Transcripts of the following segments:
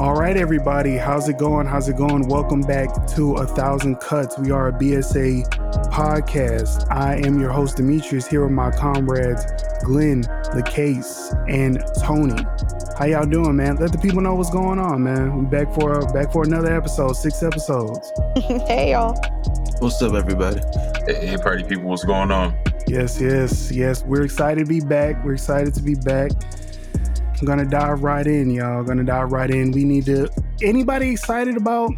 All right, everybody, how's it going? How's it going? Welcome back to A Thousand Cuts. We are a BSA podcast. I am your host, Demetrius, here with my comrades, Glenn, LaCase, and Tony. How y'all doing, man? Let the people know what's going on, man. We're back for back for another episode, six episodes. hey, y'all. What's up, everybody? Hey, hey, party people, what's going on? Yes, yes, yes. We're excited to be back. We're excited to be back. I'm gonna dive right in, y'all. Gonna dive right in. We need to. Anybody excited about,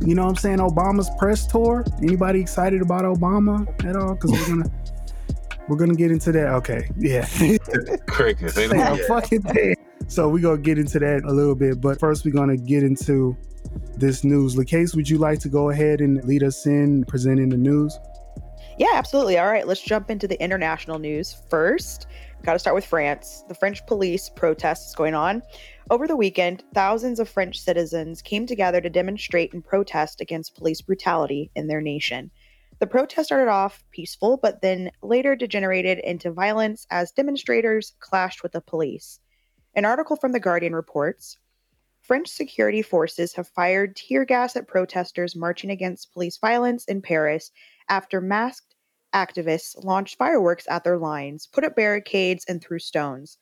you know, what I'm saying Obama's press tour? Anybody excited about Obama at all? Because we're gonna we're gonna get into that. Okay, yeah. Crickets. Ain't yeah, no- fucking dead. So we're gonna get into that a little bit, but first we're gonna get into this news. LaCase, would you like to go ahead and lead us in presenting the news? Yeah, absolutely. All right, let's jump into the international news first. Got to start with France. The French police protest is going on. Over the weekend, thousands of French citizens came together to demonstrate and protest against police brutality in their nation. The protest started off peaceful, but then later degenerated into violence as demonstrators clashed with the police. An article from The Guardian reports French security forces have fired tear gas at protesters marching against police violence in Paris after masked activists launched fireworks at their lines, put up barricades, and threw stones.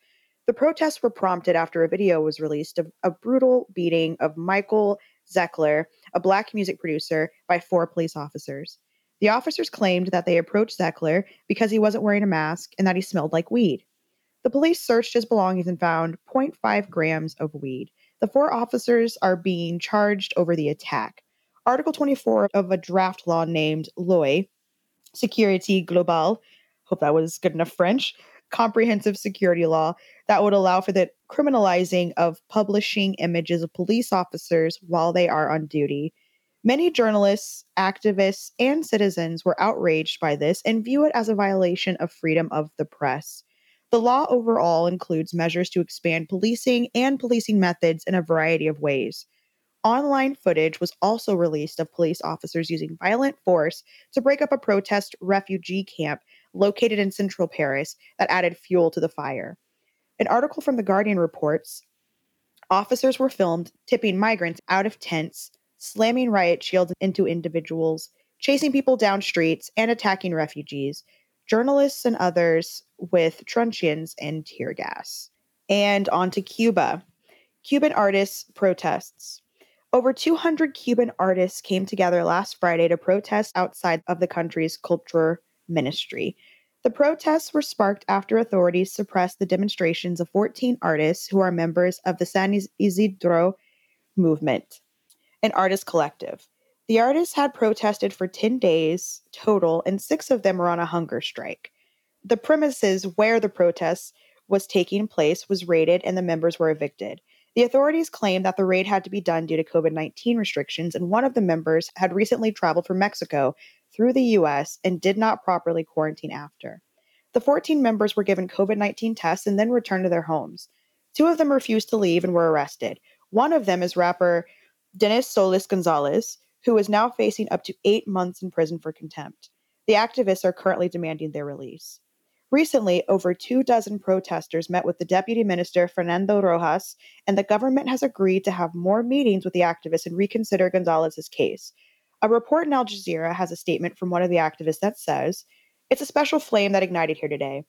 The protests were prompted after a video was released of a brutal beating of Michael Zecler, a black music producer, by four police officers. The officers claimed that they approached Zecler because he wasn't wearing a mask and that he smelled like weed. The police searched his belongings and found 0.5 grams of weed. The four officers are being charged over the attack. Article 24 of a draft law named Loi, Security Global, hope that was good enough French, comprehensive security law that would allow for the criminalizing of publishing images of police officers while they are on duty. Many journalists, activists, and citizens were outraged by this and view it as a violation of freedom of the press. The law overall includes measures to expand policing and policing methods in a variety of ways. Online footage was also released of police officers using violent force to break up a protest refugee camp located in central Paris that added fuel to the fire. An article from The Guardian reports officers were filmed tipping migrants out of tents, slamming riot shields into individuals, chasing people down streets, and attacking refugees, journalists and others with truncheons and tear gas. And on to Cuba. Cuban artists protests. Over 200 Cuban artists came together last Friday to protest outside of the country's culture ministry. The protests were sparked after authorities suppressed the demonstrations of 14 artists who are members of the San Isidro movement, an artist collective. The artists had protested for 10 days total, and six of them were on a hunger strike. The premises where the protests was taking place was raided and the members were evicted. The authorities claimed that the raid had to be done due to COVID 19 restrictions, and one of the members had recently traveled from Mexico through the US and did not properly quarantine after. The 14 members were given COVID 19 tests and then returned to their homes. Two of them refused to leave and were arrested. One of them is rapper Dennis Solis Gonzalez, who is now facing up to eight months in prison for contempt. The activists are currently demanding their release. Recently, over two dozen protesters met with the deputy minister, Fernando Rojas, and the government has agreed to have more meetings with the activists and reconsider Gonzalez's case. A report in Al Jazeera has a statement from one of the activists that says, It's a special flame that ignited here today.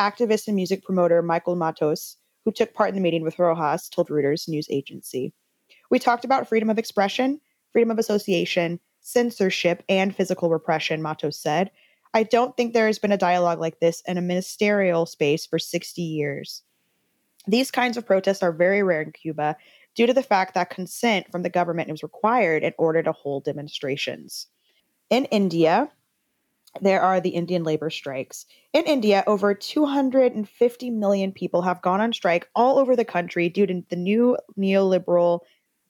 Activist and music promoter Michael Matos, who took part in the meeting with Rojas, told Reuters news agency. We talked about freedom of expression, freedom of association, censorship, and physical repression, Matos said. I don't think there has been a dialogue like this in a ministerial space for 60 years. These kinds of protests are very rare in Cuba due to the fact that consent from the government is required in order to hold demonstrations. In India, there are the Indian labor strikes. In India, over 250 million people have gone on strike all over the country due to the new neoliberal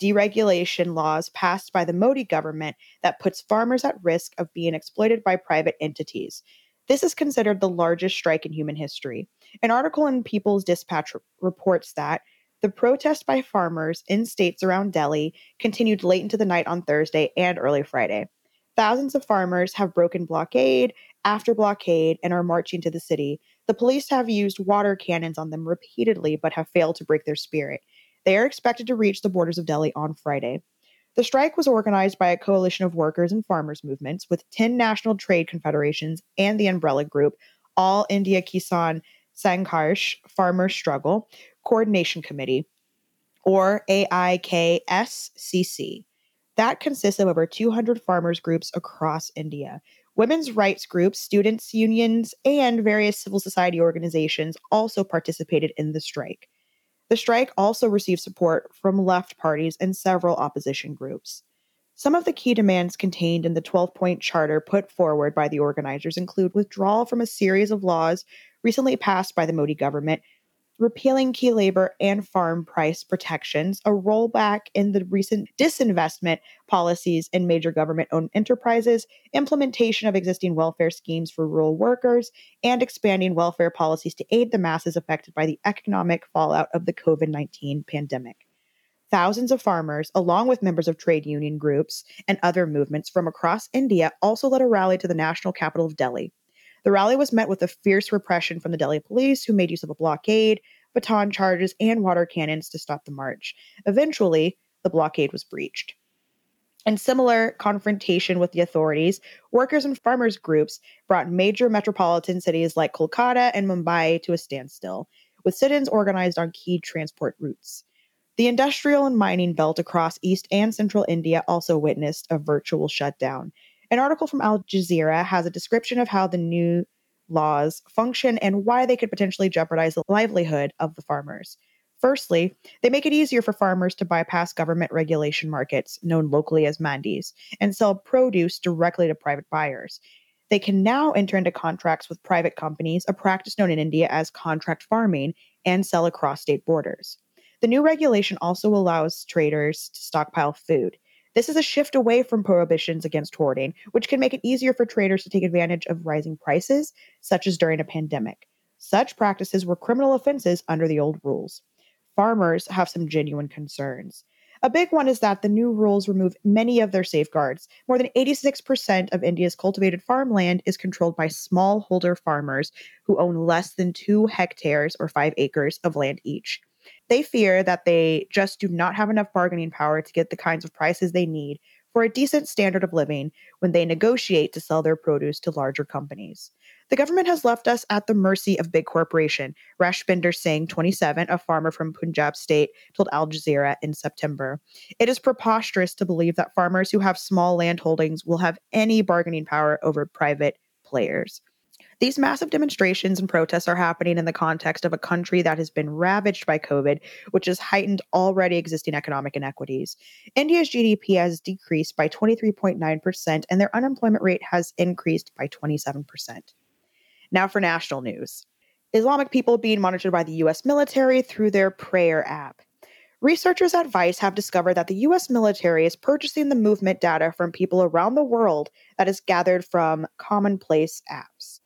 deregulation laws passed by the Modi government that puts farmers at risk of being exploited by private entities. This is considered the largest strike in human history. An article in People's Dispatch reports that the protest by farmers in states around Delhi continued late into the night on Thursday and early Friday. Thousands of farmers have broken blockade after blockade and are marching to the city. The police have used water cannons on them repeatedly but have failed to break their spirit. They are expected to reach the borders of Delhi on Friday. The strike was organized by a coalition of workers and farmers movements with 10 national trade confederations and the umbrella group, All India Kisan Sangharsh Farmer Struggle Coordination Committee, or AIKSCC. That consists of over 200 farmers groups across India. Women's rights groups, students' unions, and various civil society organizations also participated in the strike. The strike also received support from left parties and several opposition groups. Some of the key demands contained in the 12 point charter put forward by the organizers include withdrawal from a series of laws recently passed by the Modi government repealing key labor and farm price protections, a rollback in the recent disinvestment policies in major government owned enterprises, implementation of existing welfare schemes for rural workers, and expanding welfare policies to aid the masses affected by the economic fallout of the COVID 19 pandemic. Thousands of farmers, along with members of trade union groups and other movements from across India, also led a rally to the national capital of Delhi. The rally was met with a fierce repression from the Delhi police, who made use of a blockade, baton charges, and water cannons to stop the march. Eventually, the blockade was breached. In similar confrontation with the authorities, workers and farmers groups brought major metropolitan cities like Kolkata and Mumbai to a standstill, with sit ins organized on key transport routes. The industrial and mining belt across East and Central India also witnessed a virtual shutdown, an article from Al Jazeera has a description of how the new laws function and why they could potentially jeopardize the livelihood of the farmers. Firstly, they make it easier for farmers to bypass government regulation markets, known locally as mandis, and sell produce directly to private buyers. They can now enter into contracts with private companies, a practice known in India as contract farming, and sell across state borders. The new regulation also allows traders to stockpile food. This is a shift away from prohibitions against hoarding, which can make it easier for traders to take advantage of rising prices, such as during a pandemic. Such practices were criminal offenses under the old rules. Farmers have some genuine concerns. A big one is that the new rules remove many of their safeguards. More than 86% of India's cultivated farmland is controlled by smallholder farmers who own less than two hectares or five acres of land each. They fear that they just do not have enough bargaining power to get the kinds of prices they need for a decent standard of living when they negotiate to sell their produce to larger companies. The government has left us at the mercy of big corporation, Rashbinder Singh, 27, a farmer from Punjab state, told Al Jazeera in September. It is preposterous to believe that farmers who have small land holdings will have any bargaining power over private players. These massive demonstrations and protests are happening in the context of a country that has been ravaged by COVID, which has heightened already existing economic inequities. India's GDP has decreased by 23.9%, and their unemployment rate has increased by 27%. Now for national news Islamic people being monitored by the US military through their prayer app. Researchers at Vice have discovered that the US military is purchasing the movement data from people around the world that is gathered from commonplace apps.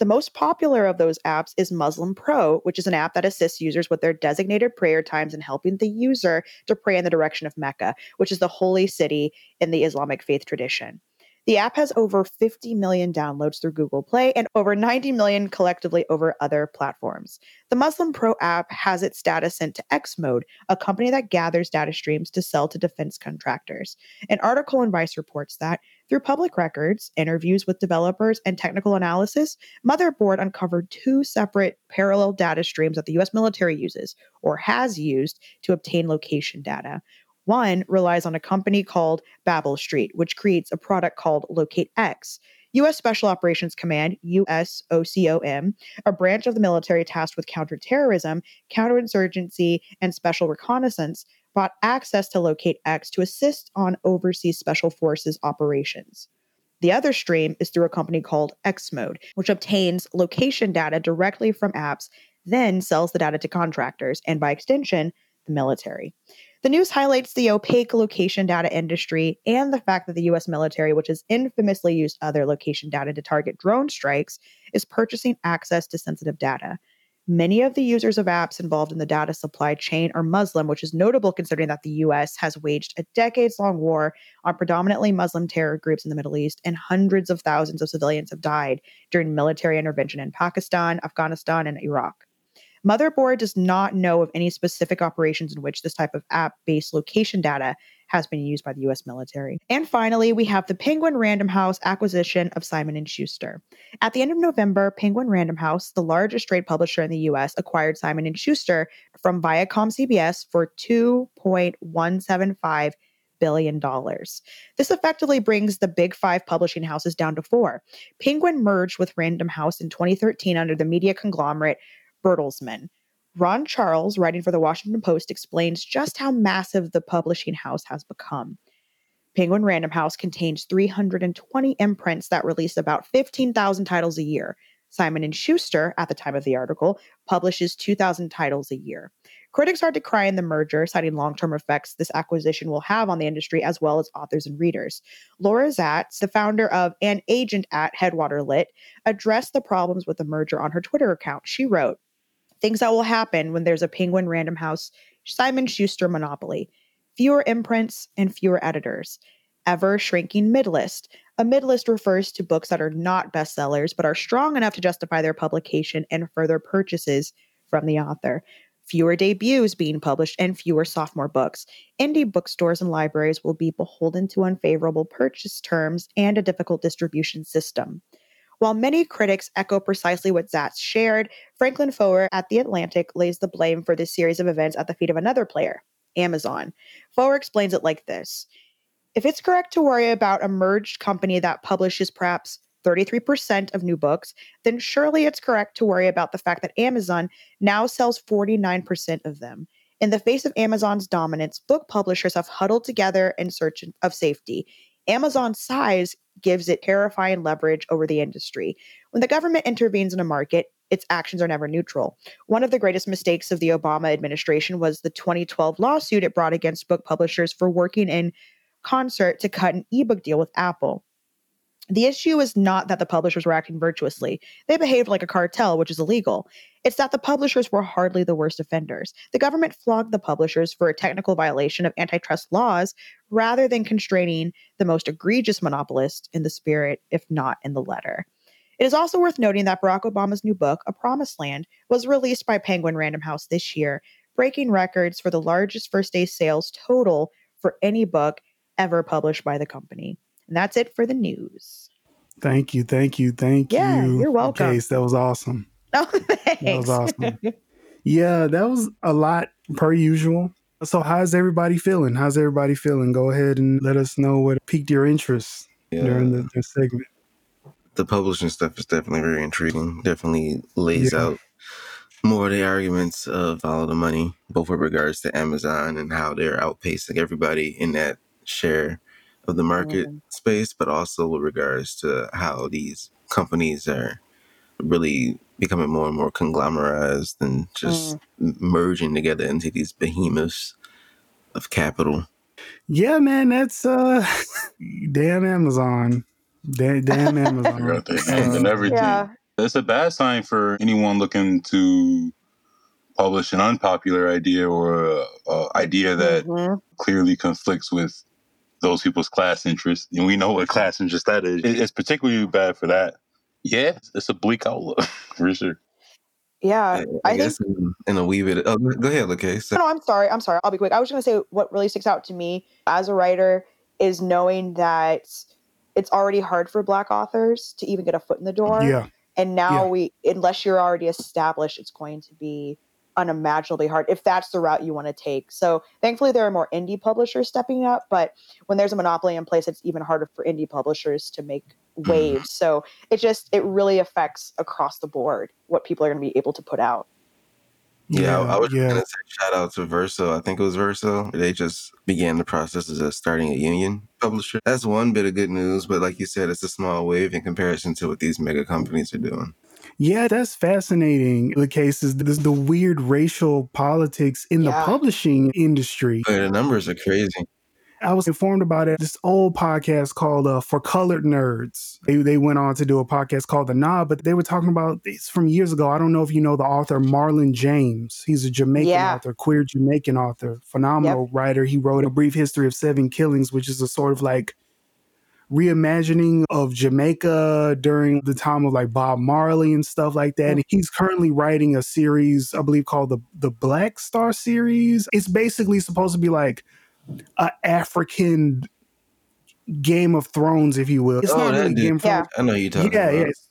The most popular of those apps is Muslim Pro, which is an app that assists users with their designated prayer times and helping the user to pray in the direction of Mecca, which is the holy city in the Islamic faith tradition. The app has over 50 million downloads through Google Play and over 90 million collectively over other platforms. The Muslim Pro app has its data sent to Xmode, a company that gathers data streams to sell to defense contractors. An article in Vice reports that through public records, interviews with developers, and technical analysis, Motherboard uncovered two separate parallel data streams that the US military uses or has used to obtain location data. One relies on a company called Babel Street, which creates a product called Locate X. U.S. Special Operations Command, USSOCOM, a branch of the military tasked with counterterrorism, counterinsurgency, and special reconnaissance, bought access to Locate X to assist on overseas special forces operations. The other stream is through a company called Xmode, which obtains location data directly from apps, then sells the data to contractors, and by extension, the military. The news highlights the opaque location data industry and the fact that the US military, which has infamously used other location data to target drone strikes, is purchasing access to sensitive data. Many of the users of apps involved in the data supply chain are Muslim, which is notable considering that the US has waged a decades long war on predominantly Muslim terror groups in the Middle East, and hundreds of thousands of civilians have died during military intervention in Pakistan, Afghanistan, and Iraq. Motherboard does not know of any specific operations in which this type of app based location data has been used by the US military. And finally, we have the Penguin Random House acquisition of Simon & Schuster. At the end of November, Penguin Random House, the largest trade publisher in the US, acquired Simon & Schuster from Viacom CBS for 2.175 billion dollars. This effectively brings the big 5 publishing houses down to 4. Penguin merged with Random House in 2013 under the media conglomerate Bertelsmann. Ron Charles, writing for the Washington Post, explains just how massive the publishing house has become. Penguin Random House contains 320 imprints that release about 15,000 titles a year. Simon & Schuster, at the time of the article, publishes 2,000 titles a year. Critics are decrying the merger, citing long-term effects this acquisition will have on the industry as well as authors and readers. Laura Zats, the founder of An Agent at Headwater Lit, addressed the problems with the merger on her Twitter account. She wrote, things that will happen when there's a Penguin Random House Simon Schuster monopoly. Fewer imprints and fewer editors. Ever shrinking midlist. A midlist refers to books that are not bestsellers but are strong enough to justify their publication and further purchases from the author. Fewer debuts being published and fewer sophomore books. Indie bookstores and libraries will be beholden to unfavorable purchase terms and a difficult distribution system. While many critics echo precisely what Zats shared, Franklin Foer at The Atlantic lays the blame for this series of events at the feet of another player, Amazon. Foer explains it like this If it's correct to worry about a merged company that publishes perhaps 33% of new books, then surely it's correct to worry about the fact that Amazon now sells 49% of them. In the face of Amazon's dominance, book publishers have huddled together in search of safety. Amazon's size gives it terrifying leverage over the industry. When the government intervenes in a market, its actions are never neutral. One of the greatest mistakes of the Obama administration was the 2012 lawsuit it brought against book publishers for working in concert to cut an ebook deal with Apple. The issue is not that the publishers were acting virtuously. They behaved like a cartel, which is illegal. It's that the publishers were hardly the worst offenders. The government flogged the publishers for a technical violation of antitrust laws rather than constraining the most egregious monopolist in the spirit, if not in the letter. It is also worth noting that Barack Obama's new book, A Promised Land, was released by Penguin Random House this year, breaking records for the largest first day sales total for any book ever published by the company. And that's it for the news. Thank you, thank you, thank Yeah, you. you're welcome. Case, that was awesome. Oh, thanks. That was awesome. Yeah, that was a lot per usual. So, how's everybody feeling? How's everybody feeling? Go ahead and let us know what piqued your interest Yeah. during the, the segment. the publishing stuff is definitely very intriguing. Definitely lays Yeah. out more of the arguments of follow the money, both with regards to Amazon and how they're outpacing everybody in that share of the market Mhm. space, but also with regards to how these companies are really becoming more and more conglomerized and just merging together into these behemoths of capital. Yeah, man, that's uh, damn Amazon. Da- damn Amazon. got their hands in Uh, everything. Yeah. It's a bad sign for anyone looking to publish an unpopular idea or a, a idea that Mhm. clearly conflicts with those people's class interests. And we know what class interest that is. It's particularly bad for that. Yeah, it's a bleak outlook for sure. Yeah. I, I, think guess in, in a wee bit. Oh, go ahead, okay. So, No, I'm sorry. I'm sorry. I'll be quick. I was going to say what really sticks out to me as a writer is knowing that it's already hard for Black authors to even get a foot in the door. yeah, And now Yeah. we, unless you're already established, it's going to be unimaginably hard if that's the route you want to take. So thankfully, there are more indie publishers stepping up. But when there's a monopoly in place, it's even harder for indie publishers to make Mm-hmm. waves. So it just, it really affects across the board what people are going to be able to put out. yeah, I, I was yeah. gonna say shout out to Verso. I think it was Verso. They just began the process of starting a union publisher. That's one bit of good news, but like you said, it's a small wave in comparison to what these mega companies are doing. Yeah, that's fascinating. The case is there's the weird racial politics in the publishing industry. The numbers are crazy. I was informed about it. This old podcast called uh, For Colored Nerds. They, they went on to do a podcast called The Nod, but they were talking about this from years ago. I don't know if you know the author Marlon James. He's a Jamaican Yeah. author, queer Jamaican author, phenomenal writer. He wrote A Brief History of Seven Killings, which is a sort of like reimagining of Jamaica during the time of like Bob Marley and stuff like that. And he's currently writing a series, I believe, called the the Black Star series. It's basically supposed to be like a African Game of Thrones, if you will. It's Oh, not really dude. Game of Thrones. I know you're talking Yeah, about. yeah, it's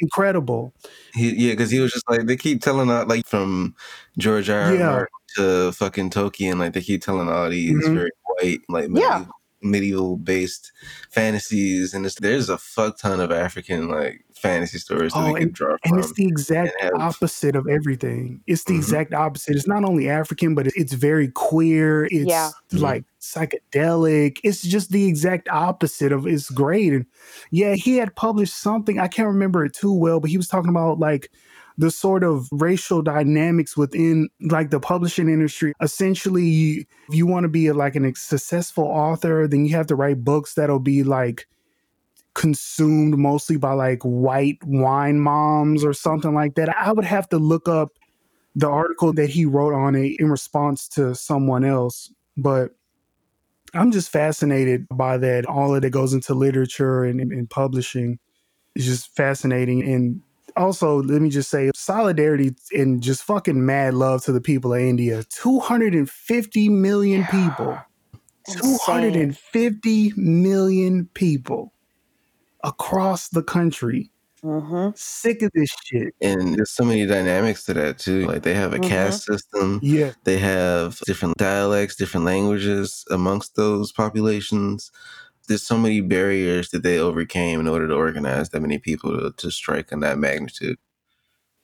incredible. He, yeah, because he was just like they keep telling out like from George R. R. Yeah. Martin to fucking Tolkien, like they keep telling all these Mhm. very white, like Yeah. Medieval, based fantasies, and it's, there's a fuck ton of African like fantasy stories that Oh, we can draw And from. it's the exact have- opposite of everything. It's the Mhm. exact opposite. It's not only African, but it's very queer. It's Yeah. Mhm. like psychedelic. It's just the exact opposite of it's great. And yeah, he had published something. I can't remember it too well, but he was talking about like the sort of racial dynamics within like the publishing industry. Essentially, you, if you want to be like an successful author, then you have to write books that'll be like consumed mostly by like white wine moms or something like that. I would have to look up the article that he wrote on it in response to someone else, but I'm just fascinated by that. All of it goes into literature and, and, and publishing is just fascinating. And also, let me just say solidarity and just fucking mad love to the people of India. 250 million people. Insane. 250 million people across the country Mhm. sick of this shit. and there's so many dynamics to that too. Like they have a Mhm. caste system, Yeah. they have different dialects, different languages amongst those populations. There's so many barriers that they overcame in order to organize that many people to, to strike on that magnitude.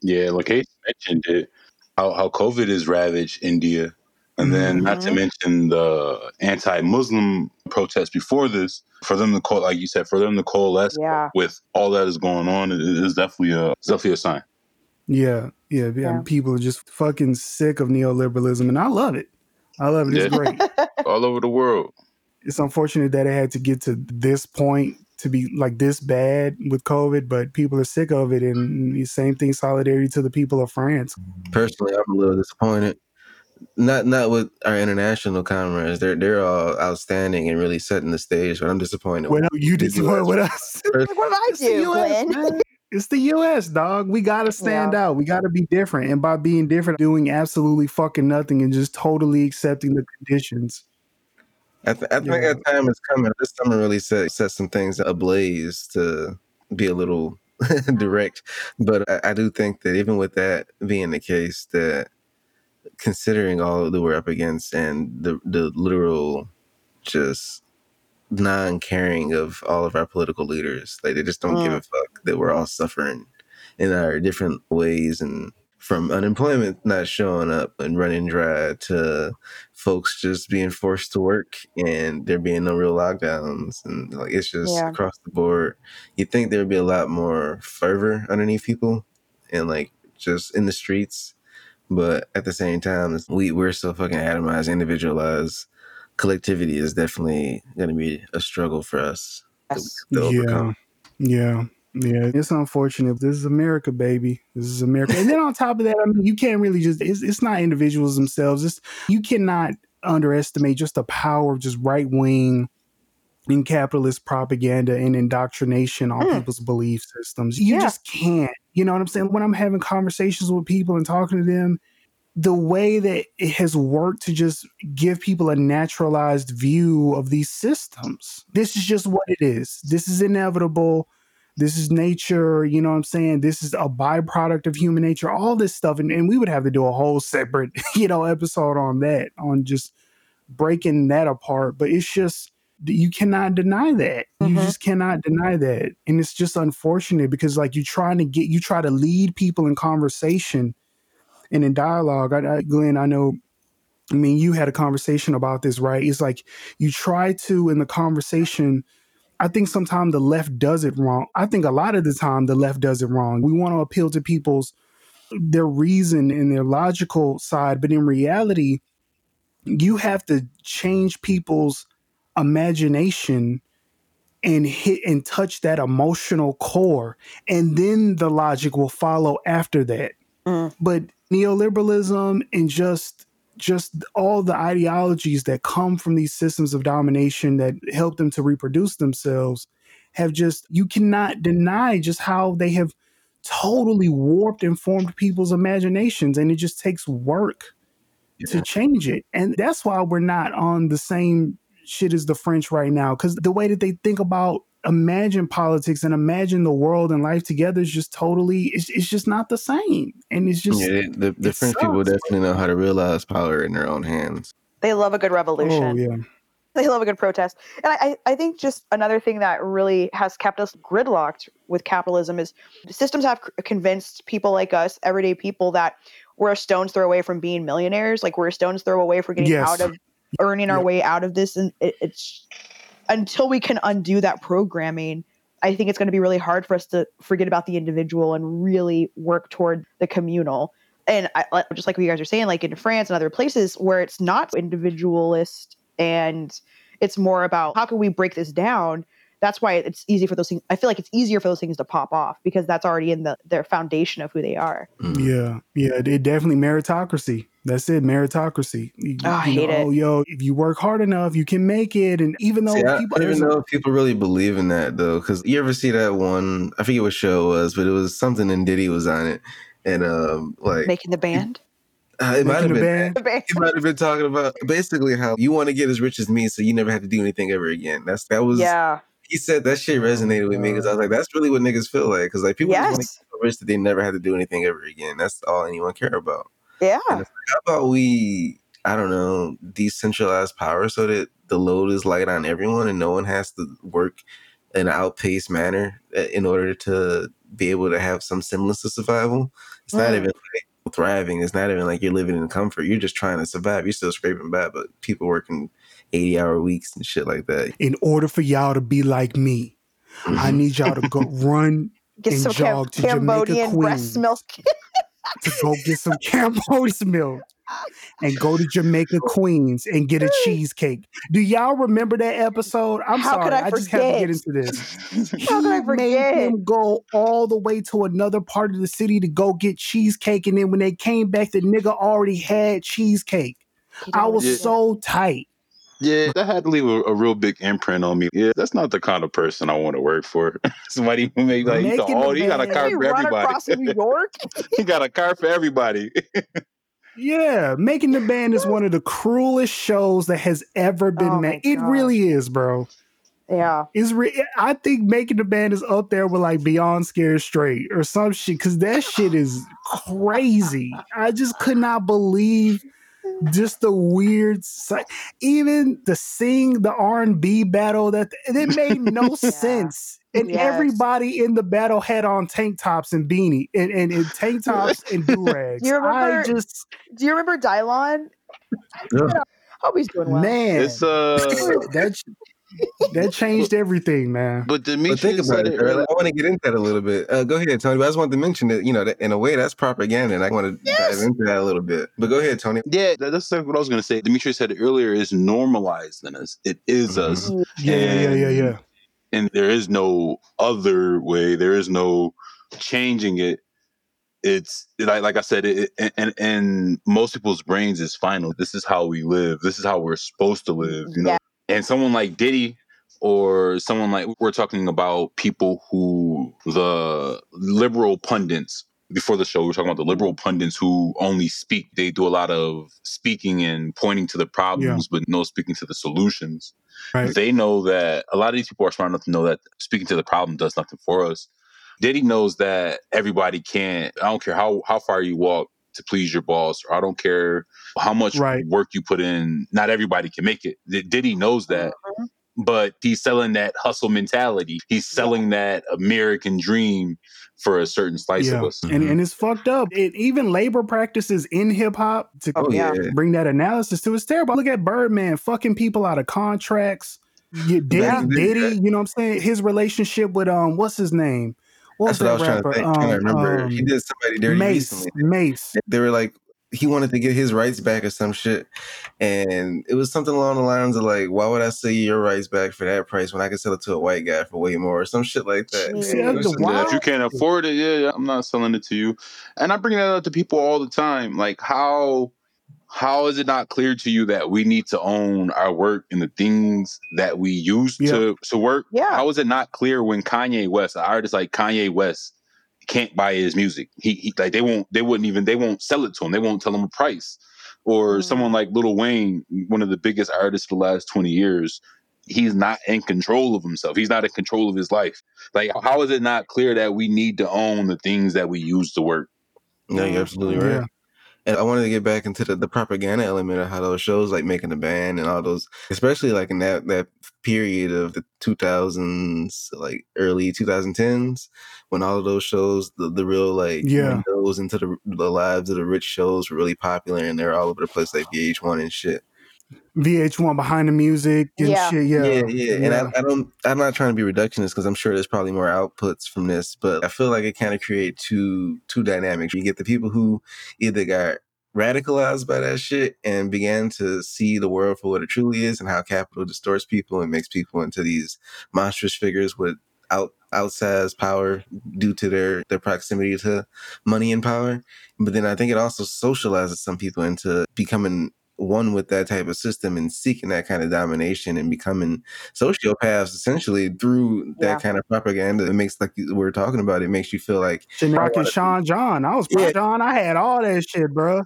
Yeah, like Hayes mentioned it, how, how COVID has ravaged India. And then, not to Mhm. mention the anti Muslim protests before this, for them to call, like you said, for them to coalesce Yeah. with all that is going on it is definitely a, it's definitely a sign. Yeah. Yeah. yeah. Yeah. People are just fucking sick of neoliberalism. And I love it. I love it. It's Yeah. great. All over the world. It's unfortunate that it had to get to this point to be like this bad with COVID, but people are sick of it. And the same thing, solidarity to the people of France. Personally, I'm a little disappointed. Not not with our international comrades. They're they're all outstanding and really setting the stage, but I'm disappointed. What you the disappointed with us? What did I It's the do, Glenn? It's the US, dog. We gotta stand Yeah. out. We gotta be different. And by being different, doing absolutely fucking nothing and just totally accepting the conditions. I, th- I think Yeah. that time is coming. This summer really set set some things ablaze to be a little direct. But I, I do think that even with that being the case, that considering all that we're up against and the the literal just non-caring of all of our political leaders, like they just don't give mm. a fuck that we're all suffering in our different ways and from unemployment not showing up and running dry to folks just being forced to work and there being no real lockdowns and like it's just Yeah. across the board. You think there'd be a lot more fervor underneath people and like just in the streets, but at the same time, we we're so fucking atomized, individualized. Collectivity is definitely going to be a struggle for us to, to Yeah. overcome. Yeah. Yeah. It's unfortunate. This is America, baby. This is America. And then on top of that, I mean, you can't really just it's, it's not individuals themselves. It's you cannot underestimate just the power of just right wing and capitalist propaganda and indoctrination on Mm. people's belief systems. You Yeah. just can't. You know what I'm saying? When I'm having conversations with people and talking to them, the way that it has worked to just give people a naturalized view of these systems. This is just what it is. This is inevitable. This is nature. You know what I'm saying? This is a byproduct of human nature, all this stuff. And, and we would have to do a whole separate, you know, episode on that, on just breaking that apart. But it's just, you cannot deny that. You Mhm. just cannot deny that. And it's just unfortunate because, like, you're trying to get, you try to lead people in conversation and in dialogue. I, I, Glenn, I know, I mean, you had a conversation about this, right? It's like you try to, in the conversation, I think sometimes the left does it wrong. I think a lot of the time the left does it wrong. We want to appeal to people's their reason and their logical side, but in reality, you have to change people's imagination and hit and touch that emotional core, and then the logic will follow after that. Mm. But neoliberalism and just just all the ideologies that come from these systems of domination that help them to reproduce themselves have just you cannot deny just how they have totally warped and formed people's imaginations and it just takes work to change it. And that's why we're not on the same shit as the french right now because the way that they think about imagine politics and imagine the world and life together is just totally it's, it's just not the same and it's just yeah, the, the it French people definitely know how to realize power in their own hands. They love a good revolution. oh yeah They love a good protest. And I, I I think just another thing that really has kept us gridlocked with capitalism is systems have convinced people like us, everyday people, that we're a stone's throw away from being millionaires. Like we're a stone's throw away from getting Yes. out of earning our Yeah. way out of this. And it, it's until we can undo that programming, I think it's going to be really hard for us to forget about the individual and really work toward the communal. And I, just like what you guys are saying, like in France and other places where it's not individualist and it's more about how can we break this down. That's why it's easy for those things. I feel like it's easier for those things to pop off because that's already in the their foundation of who they are. Mm. Yeah, yeah, it definitely meritocracy. That's it, meritocracy. You- Oh, I hate know, it. Oh, yo, if you work hard enough, you can make it. And even though See, people, I don't even a- know if people really believe in that though, because you ever see that one? I forget what show it was, but it was something and Diddy was on it, and um, like Making the band. uh, it might have making been. band. The band. He might have been talking about basically how you want to get as rich as me, so you never have to do anything ever again. That's that was. Yeah. He said that shit resonated with me because I was like, that's really what niggas feel like. Because like people just want to Yes. get so rich that they never have to do anything ever again. That's all anyone care about. Yeah. Like, how about we, I don't know, decentralize power so that the load is light on everyone and no one has to work in an outpaced manner uh, in order to be able to have some semblance of survival. It's not Mm. even like thriving. It's not even like you're living in comfort. You're just trying to survive. You're still scraping by, but people working 80 hour weeks and shit like that. in order for y'all to be like me, I Mhm. need y'all to go run Get and some Cam- jog to Jamaica Cambodian breast milk. to go get some Cambodian milk and go to Jamaica Queens and get a cheesecake. Do y'all remember that episode? I'm How sorry, could I I, just have to get into this. How could I He forget? Made him go all the way to another part of the city to go get cheesecake, and then when they came back, the nigga already had cheesecake. I was Yeah. so tight. Yeah, that had to leave a, a real big imprint on me. Yeah, that's not the kind of person I want to work for. Somebody who make oh, like, you, Making oh, the you got a car for everybody. New York. he got a car for everybody. Yeah, Making the Band is one of the cruelest shows that has ever been Oh made. It really is, bro. yeah. it's. re- I think making the band is up there with like Beyond Scared Straight or some shit because that shit is crazy. I just could not believe just the weird, si- even the sing the R and B battle that it made no Yeah. sense. And Yes. everybody in the battle had on tank tops and beanie and, and, and tank tops and do rags. You I just Do you remember Dylan? Yeah. I Hope he's doing well. man, it's uh, that that changed everything, man. but But think Demetrius about said it, it Earl. earlier. I want to get into that a little bit. Uh, go ahead, Tony. But I just wanted to mention that, you know, that in a way, that's propaganda, and I want to Yes. dive into that a little bit. But go ahead, Tony. Yeah, that's what I was going to say. Demetrius said earlier. Is normalized in us. It is Mhm. us, Yeah, yeah, yeah, yeah, yeah. and there is no other way. There is no changing it. It's like like I said, it, it- and and most people's brains is final. This is how we live. This is how we're supposed to live. You know, Yeah. And someone like Diddy or someone like we're talking about people who the liberal pundits before the show we were talking about the liberal pundits who only speak they do a lot of speaking and pointing to the problems but no speaking to the solutions. Right. they know that a lot of these people are smart enough to know that speaking to the problem does nothing for us. Diddy knows that everybody can't i don't care how how far you walk to please your boss or i don't care how much Right. work you put in not everybody can make it D- diddy knows that Mhm. but he's selling that hustle mentality. He's selling that American dream for a certain slice of Yeah. us. And and it's fucked up. It, even labor practices in hip hop to Oh, yeah. bring that analysis to it's terrible. Look at Birdman fucking people out of contracts. Yeah, Diddy, Diddy, you know what I'm saying? His relationship with um, what's his name? What That's what I that was trying to rapper? think. trying to Um, remember. um, he did somebody dirty Mase. recently. Mase. They were like, he wanted to get his rights back or some shit. And it was something along the lines of like, why would I sell you your rights back for that price when I can sell it to a white guy for way more or some shit like that. See, And it that's was the just- Yeah, if you can't afford it, yeah, yeah, I'm not selling it to you. And I bring that up to people all the time. Like how how is it not clear to you that we need to own our work and the things that we use Yeah. to to work? Yeah. How is it not clear when Kanye West, an artist like Kanye West, can't buy his music? He, he like they won't they wouldn't even they won't sell it to him. They won't tell him a price. Or Mm. someone like Lil Wayne, one of the biggest artists for the last 20 years, he's not in control of himself. He's not in control of his life. Like how is it not clear that we need to own the things that we use to work? No, you're absolutely right. Yeah. And I wanted to get back into the, the propaganda element of how those shows like making a band and all those, especially like in that that period of the 2000s, like early 2010s, when all of those shows, the, the real like Yeah. windows into the, the lives of the rich shows were really popular and they're all over the place, like VH1 and shit. VH1 behind the music and Yeah. shit. Yeah. yeah, yeah. And I, I don't, I'm not trying to be reductionist because I'm sure there's probably more outputs from this, but I feel like it kind of create two two dynamics. You get the people who either got radicalized by that shit and began to see the world for what it truly is and how capital distorts people and makes people into these monstrous figures with out outsized power due to their their proximity to money and power. But then I think it also socializes some people into becoming one with that type of system and seeking that kind of domination and becoming sociopaths essentially through that Yeah. kind of propaganda. It makes like we we're talking about. It makes you feel like Rock and Sean John. I was Yeah. John. I had all that shit, bro.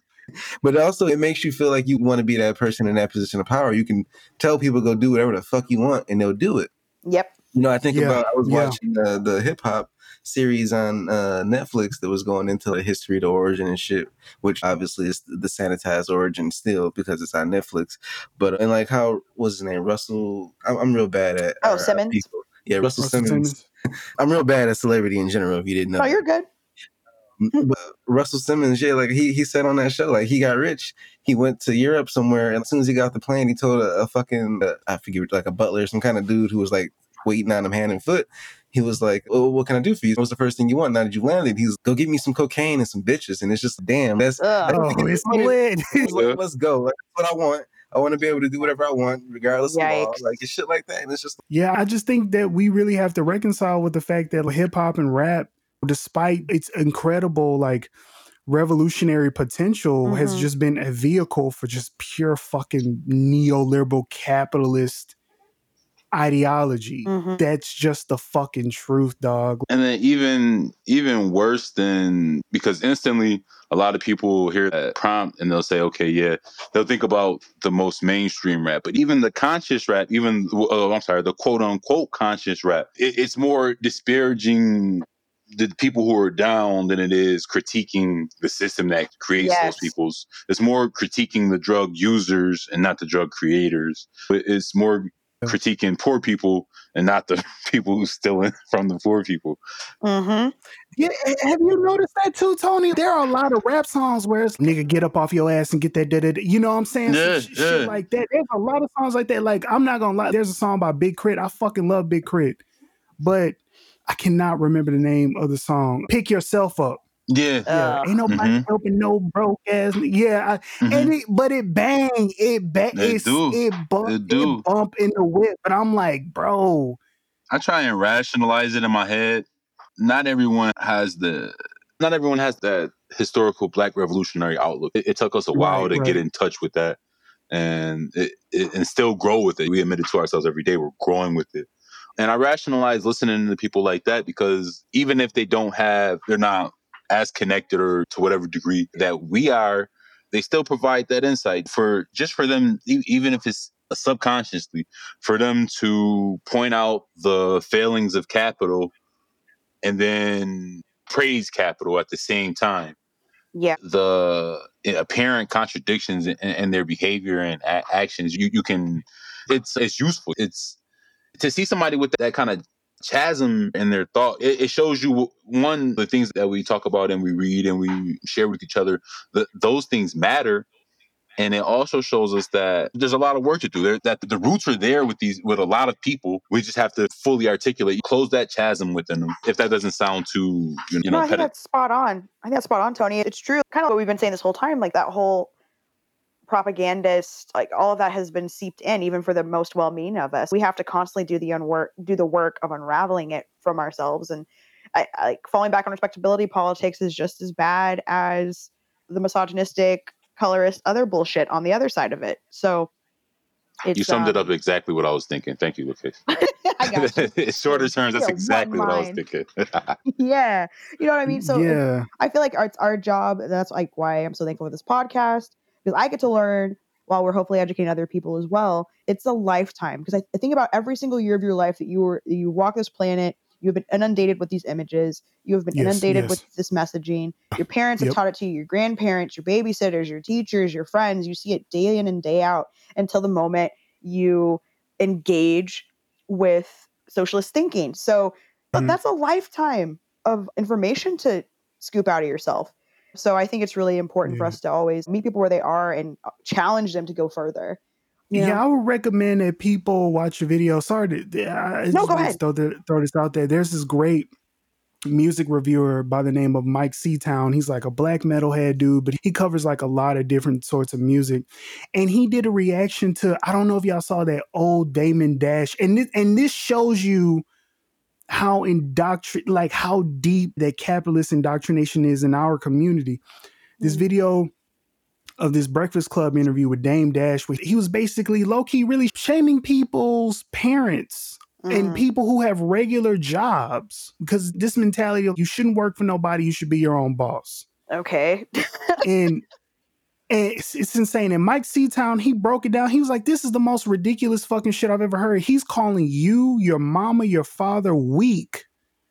but also it makes you feel like you want to be that person in that position of power. You can tell people go do whatever the fuck you want and they'll do it. Yep. You know, I think Yeah, about I was yeah. watching the the hip hop series on uh, Netflix that was going into the history, the origin and shit, which obviously is the sanitized origin still because it's on Netflix. But and like how was his name? Russell. I'm, I'm real bad at Oh, uh, Simmons? people. Yeah, Russell, Russell Simmons. I'm real bad at celebrity in general. If you didn't know, No, you're good. but Russell Simmons, yeah, like he he said on that show, like he got rich. He went to Europe somewhere, and as soon as he got the plane, he told a, a fucking uh, I forget like a butler, some kind of dude who was like waiting on him hand and foot. He was like, "Oh, what can I do for you? What was the first thing you want? Now that you landed, he's go get me some cocaine and some bitches." And it's just damn, that's Ugh. Oh, it's lit. let, us go. Like, that's what I want. I want to be able to do whatever I want, regardless of law. Yikes. Like it's shit like that, and it's just Yeah, I just think that we really have to reconcile with the fact that hip hop and rap, despite its incredible like revolutionary potential, has Mhm. just been a vehicle for just pure fucking neoliberal capitalist ideology. Mhm. That's just the fucking truth, dog. And then even even worse than because instantly a lot of people hear that prompt and they'll say, okay, yeah, they'll think about the most mainstream rap, but even the conscious rap, even oh, I'm sorry, the quote unquote conscious rap, it, it's more disparaging the people who are down than it is critiquing the system that creates Yes. those people's. It's more critiquing the drug users and not the drug creators. But It's more critiquing poor people and not the people who stealing from the poor people. Mm-hmm. Yeah, have you noticed that too, Tony? There are a lot of rap songs where it's nigga get up off your ass and get that, da, da, da." you know what I'm saying? Some Yeah, shit yeah. like that. There's a lot of songs like that. Like I'm not gonna lie, there's a song by Big Crit. I fucking love Big K.R.I.T., but I cannot remember the name of the song. Pick yourself up. Yeah. Yeah, Uh, ain't nobody Mhm. helping no broke ass. Yeah, I, Mhm. and it, but it bang, it bang, It do. it bump, It it, bump in the whip. But I'm like, bro, I try and rationalize it in my head. Not everyone has the not everyone has that historical black revolutionary outlook. It, it took us a while Right, to get in touch with that and it, it, and still grow with it. We admit it to ourselves every day. We're growing with it. And I rationalize listening to people like that because even if they don't have, they're not as connected or to whatever degree that we are, they still provide that insight for just for them, even if it's subconsciously, for them to point out the failings of capital and then praise capital at the same time Yeah. the eh, apparent contradictions in, in their behavior and a- actions you you can it's it's useful it's to see somebody with that kind of chasm in their thought it, it shows you one the things that we talk about and we read and we share with each other that those things matter and it also shows us that there's a lot of work to do there that the roots are there with these with a lot of people we just have to fully articulate close that chasm within them if that doesn't sound too you no, know I think that's spot on. I think that's spot on, Tony. It's true. Kind of what we've been saying this whole time, like that whole propagandist, like all of that has been seeped in, even for the most well-meaning of us. We have to constantly do the unwork, do the work of unraveling it from ourselves. And I, I, like falling back on respectability politics is just as bad as the misogynistic colorist, other bullshit on the other side of it. So you summed it um, up exactly what I was thinking. Thank you, Lucas. I got you. In shorter terms, that's Yeah, exactly what I was thinking. yeah, you know what I mean. So yeah, I feel like our, it's our job. That's like why I'm so thankful for this podcast because I get to learn while we're hopefully educating other people as well. It's a lifetime because I, I think about every single year of your life that you were you walk this planet. You have been inundated with these images. You have been Yes, inundated yes. with this messaging. Your parents have Yep. taught it to you. Your grandparents, your babysitters, your teachers, your friends. You see it day in and day out until the moment you engage with socialist thinking. So Mhm. that's a lifetime of information to scoop out of yourself. So I think it's really important for us to always meet people where they are and uh, challenge them to go further. You yeah. I would recommend that people watch the video. Sorry to I just No, go ahead. Throw, the, throw this out there. There's this great music reviewer by the name of Mike Seatown. He's like a black metalhead dude, but he covers like a lot of different sorts of music. And he did a reaction to I don't know if y'all saw that old Damon Dash, and this, and this shows you how indoctrin like how deep that capitalist indoctrination is in our community. This Mhm. video of this Breakfast Club interview with Dame Dash, where he was basically low key really shaming people's parents and Mhm. people who have regular jobs because this mentality of you shouldn't work for nobody, you should be your own boss. okay. And it's, it's insane. And Mike Seatown, he broke it down. He was like, This is the most ridiculous fucking shit I've ever heard. He's calling you, your mama, your father weak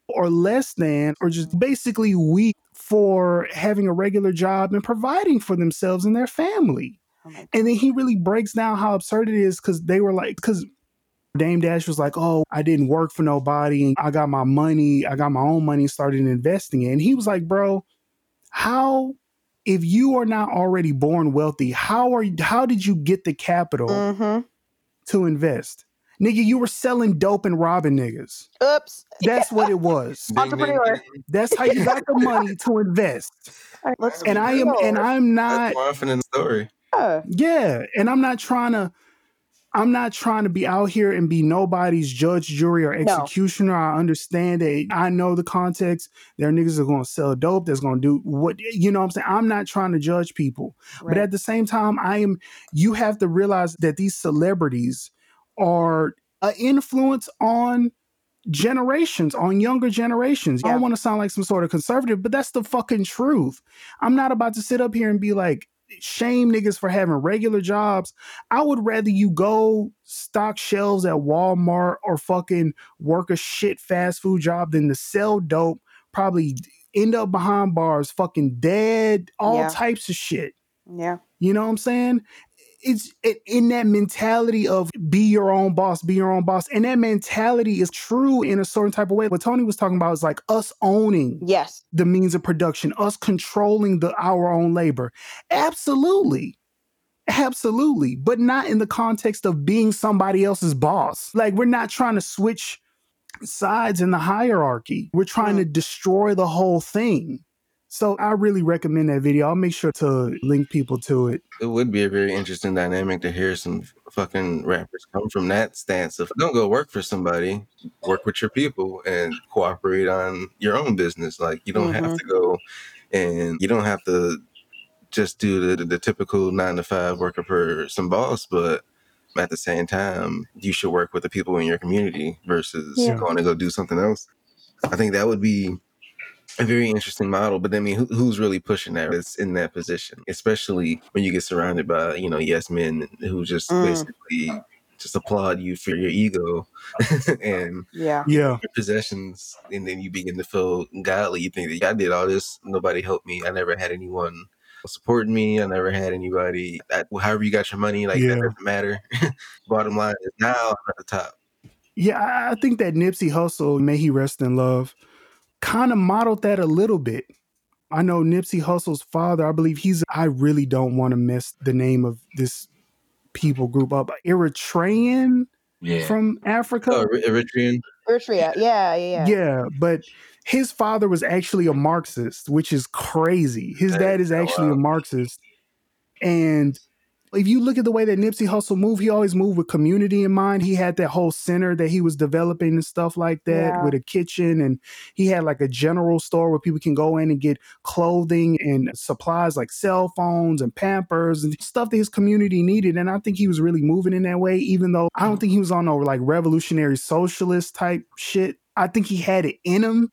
or less than, or just basically weak for having a regular job and providing for themselves and their family. Oh And then he really breaks down how absurd it is because they were like, because Dame Dash was like, oh, I didn't work for nobody and I got my money, I got my own money and started investing it. And he was like, bro, how, if you are not already born wealthy, how are you, how did you get the capital Mhm. to invest? Nigga, you were selling dope and robbing niggas. Oops. That's what it was. Entrepreneur. That's how you got the money to invest. All right, let's And I am, and I'm That's not, more often in the story. Yeah. Yeah, and I'm not trying to I'm not trying to be out here and be nobody's judge, jury, or No. executioner. I understand that I know the context. There are niggas are gonna sell dope, that's gonna do what you know what I'm saying. I'm not trying to judge people. But at the same time, I am you have to realize that these celebrities are an influence on generations, on younger generations. I don't want to sound like some sort of conservative, but that's the fucking truth. I'm not about to sit up here and be like, shame niggas for having regular jobs. I would rather you go stock shelves at Walmart or fucking work a shit fast food job than to sell dope, probably end up behind bars, fucking dead, all Yeah. types of shit. yeah. You know what I'm saying? It's it, in that mentality of be your own boss, be your own boss. And that mentality is true in a certain type of way. What Tony was talking about is like us owning Yes. the means of production, us controlling the our own labor. Absolutely. Absolutely. But not in the context of being somebody else's boss. Like we're not trying to switch sides in the hierarchy. We're trying Mm. to destroy the whole thing. So I really recommend that video. I'll make sure to link people to it. It would be a very interesting dynamic to hear some fucking rappers come from that stance of don't go work for somebody, work with your people and cooperate on your own business. Like you don't have Mhm. to go and you don't have to just do the, the typical nine to five worker for some boss, but at the same time, you should work with the people in your community versus Yeah. going to go do something else. I think that would be a very interesting model. But I mean, who, who's really pushing that? It's in that position, especially when you get surrounded by you know yes men who just Mm. basically just applaud you for your ego and Yeah. Yeah. your possessions, and then you begin to feel godly. You think that I did all this, nobody helped me. I never had anyone supporting me. I never had anybody. That, however, you got your money, like Yeah. that doesn't matter. Bottom line is now I'm at the top. Yeah, I- I think that Nipsey Hussle, may he rest in love, kind of modeled that a little bit. I know Nipsey Hussle's father, I believe he's, I really don't want to mess the name of this people group up. Eritrean Yeah. from Africa. Oh, Eritrean. Eritrea. Yeah. Yeah. Yeah. yeah, but his father was actually a Marxist, which is crazy. His dad is is so actually a. Marxist. And if you look at the way that Nipsey Hussle moved, he always moved with community in mind. He had that whole center that he was developing and stuff like that Yeah. with a kitchen, and he had like a general store where people can go in and get clothing and supplies like cell phones and Pampers and stuff that his community needed. And I think he was really moving in that way, even though I don't think he was on no like revolutionary socialist type shit. I think he had it in him.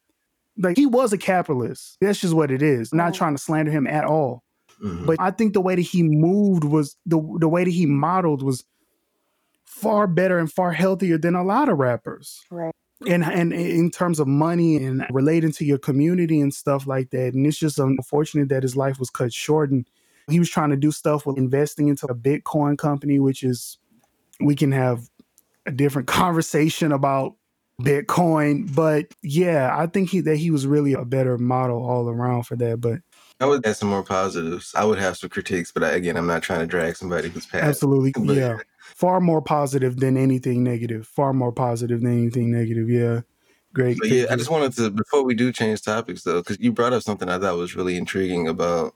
Like he was a capitalist. That's just what it is. Not trying to slander him at all. Mhm. But I think the way that he moved was the the way that he modeled was far better and far healthier than a lot of rappers. Right. And and in terms of money and relating to your community and stuff like that. And it's just unfortunate that his life was cut short. And he was trying to do stuff with investing into a Bitcoin company, which is we can have a different conversation about Bitcoin. But yeah, I think he that he was really a better model all around for that. But I would add some more positives. I would have some critiques, but I, again, I'm not trying to drag somebody who's past. Absolutely. But- Yeah. Far more positive than anything negative. Far more positive than anything negative. Yeah. Great. But yeah, I just wanted to before we do change topics though, because you brought up something I thought was really intriguing about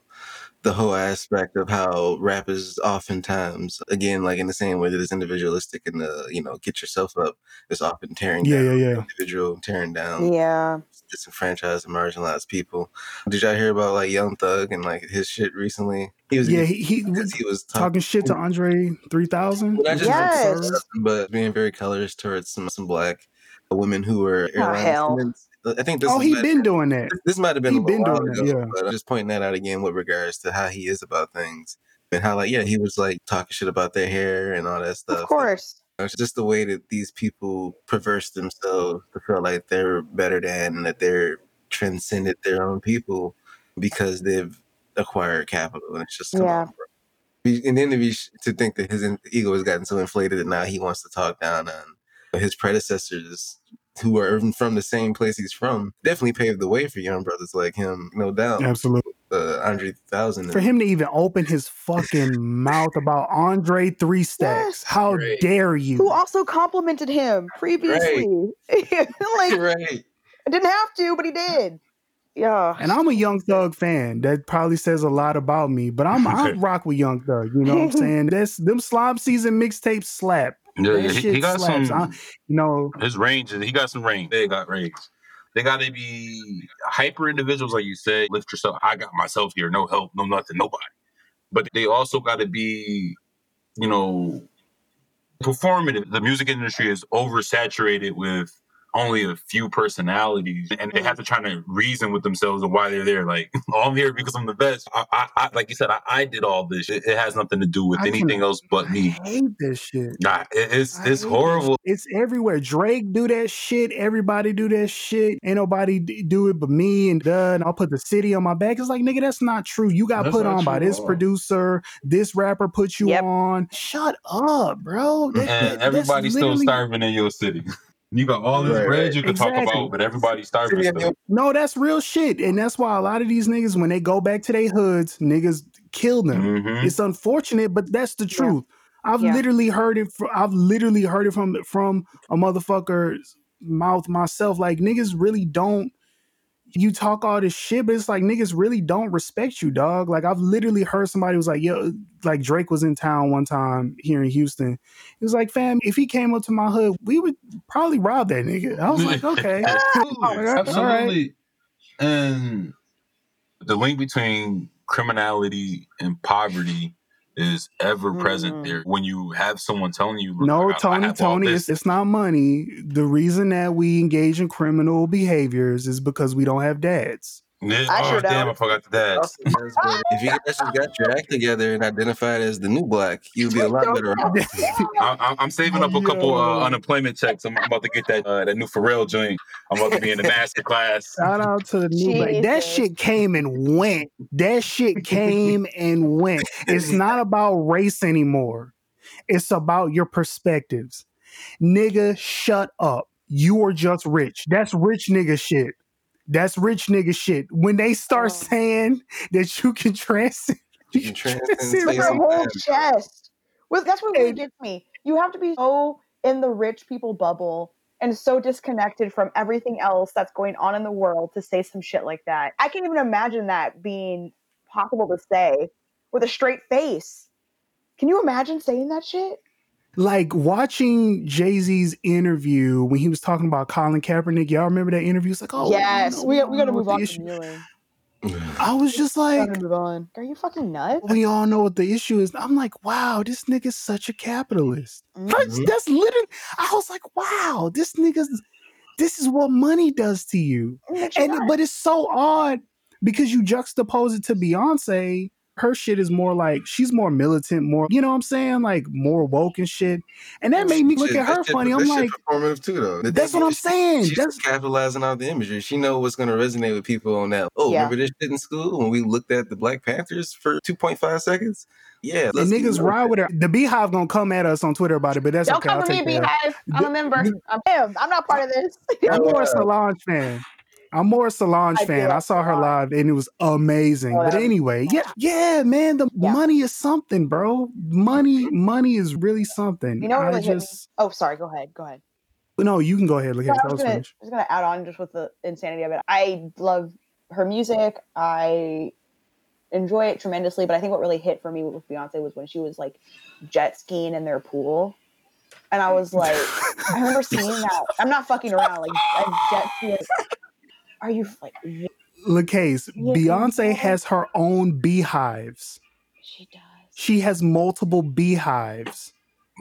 the whole aspect of how rappers oftentimes, again, like in the same way that it's individualistic and the you know get yourself up, is often tearing Yeah, down yeah, yeah. individual, tearing down Yeah. Disenfranchised and marginalized people. Did y'all hear about like Young Thug and like his shit recently? He was Yeah, he, he was he was talking. talking shit to Andre 3000. Well, not just Yes. but being very colorist towards some some black women who were Oh, airline hell. I think this Oh, he might- been doing that. this might have been he a been while doing that, yeah. but I'm just pointing that out again with regards to how he is about things and how like yeah he was like talking shit about their hair and all that stuff. Of course. It's just the way that these people perverse themselves to feel like they're better than that they're transcended their own people because they've acquired capital. And it's just come Yeah. on, And then to be to think that his ego has gotten so inflated that now he wants to talk down on his predecessors who are from the same place he's from definitely paved the way for young brothers like him, no doubt. Absolutely. Uh, Andre Thousand. For him to even open his fucking mouth about Andre Three Stacks. Yes. How Right. dare you? Who also complimented him previously. like, right. I didn't have to, but he did. Yeah. And I'm a Young Thug fan. That probably says a lot about me. But I'm I rock with Young Thug. You know what I'm saying? That's them slime season mixtapes slap. Yeah, That yeah, he, he got slaps. some. I- you know, his range. is—he got some range. They got range. They got to be hyper individuals, like you said. Lift yourself. I got myself here. No help. No nothing. Nobody. But they also got to be, you know, performative. The music industry is oversaturated with only a few personalities, and they have to try to reason with themselves and why they're there. Like, oh, I'm here because I'm the best. I, I, I like you said, I, I did all this. It, it has nothing to do with I anything else but me. I hate this shit. Nah, it- it's it's horrible. it. It's everywhere. Drake do that shit. Everybody do that shit. Ain't nobody do it but me and duh. And I'll put the city on my back. It's like nigga, that's not true. You got That's put on by this all. producer. This rapper put you Yep. on. Shut up, bro. That- that- and that's everybody's still literally- starving in your city. You got all this Right, bread you can talk about, but everybody's starving City still. No, that's real shit. And that's why a lot of these niggas, when they go back to their hoods, niggas kill them. Mhm. It's unfortunate, but that's the Yeah. truth. I've Yeah. literally heard it. From, I've literally heard it from from a motherfucker's mouth myself. Like niggas really don't. You talk all this shit, but it's like niggas really don't respect you, dog. Like I've literally heard somebody was like, "Yo," like Drake was in town one time here in Houston. He was like, "Fam, if he came up to my hood, we would probably rob that nigga." I was like, "Okay." absolutely, All right. absolutely. And the link between criminality and poverty is ever present Mm. there. When you have someone telling you, No, I Tony, Tony, it's, it's not money. The reason that we engage in criminal behaviors is because we don't have dads. Yeah, I oh sure damn, don't. I forgot the dads. if you guys just got your act together and identified as the new black, you'd be a lot better off. I, I- I'm saving up a couple uh, unemployment checks. I'm, I'm about to get that uh, that new Pharrell joint. I'm about to be in the master class. Shout out to the new black. That shit came and went. That shit came and went. It's not about race anymore. It's about your perspectives. Nigga, shut up. You are just rich. That's rich nigga shit. That's rich nigga shit. When they start Oh. saying that you can transcend, You can transcend transcend space your whole time. chest. Well, that's what really gets me. You have to be so in the rich people bubble and so disconnected from everything else that's going on in the world to say some shit like that. I can't even imagine that being possible to say with a straight face. Can you imagine saying that shit? Like watching Jay Z's interview when he was talking about Colin Kaepernick. Y'all remember that interview? It's like, oh, yes, we, we, we gotta move on to issue- I was just like, move on. Are you fucking nuts? we all know what the issue is. I'm like, wow, this nigga's such a capitalist. That's, Mhm. that's literally. I was like, wow, this nigga's. This is what money does to you. And nuts. but it's so odd because you juxtapose it to Beyonce. Her shit is more like she's more militant, more you know what I'm saying, like more woke and shit. And that made me look at her that funny. that I'm shit like, performative too, though. The that's thing what I'm is, saying. She's That's capitalizing on the imagery. She know what's going to resonate with people on that. Oh, Yeah. remember this shit in school when we looked at the Black Panthers for 2.5 seconds? Yeah, the niggas going. ride with her. The Beehive gonna come at us on Twitter about it, but that's Don't okay. come I'll for me, take that. Beehive. I'm a member. I'm him. I'm not part of this. I'm more a Yeah. Solange fan. I'm more a Solange I fan. I saw her live and it was amazing. Oh, but anyway, yeah, yeah, man, the Yeah. money is something, bro. Money, mm-hmm. money is really something. You know what I just Oh, sorry. Go ahead. Go ahead. no, you can go ahead. Look No, at I was was gonna, finished. I was gonna add on just with the insanity of it. I love her music. I enjoy it tremendously. But I think what really hit for me with Beyonce was when she was like jet skiing in their pool, and I was like, I remember seeing that. I'm not fucking around. Like I jet ski. Are you like? Lucas, Yeah, Beyonce yeah. has her own beehives. She does. She has multiple beehives.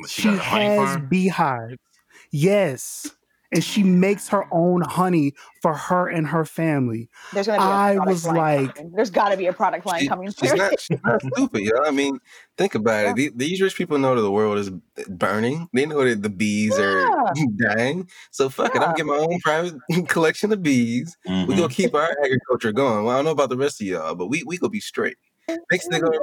She, She got a honey has beehives. Yes. And she makes her own honey for her and her family. There's gonna be. A I product was line like- coming. there's got to be a product line She- coming she's soon. not, she's not stupid, yo. I mean, think about Yeah. it. The- These rich people know that the world is burning. They know that the bees are dying. So fuck it. I'm getting my own private collection of bees. We Mhm. gonna keep our agriculture going. Well, I don't know about the rest of y'all, but we we gonna be straight. Next thing gonna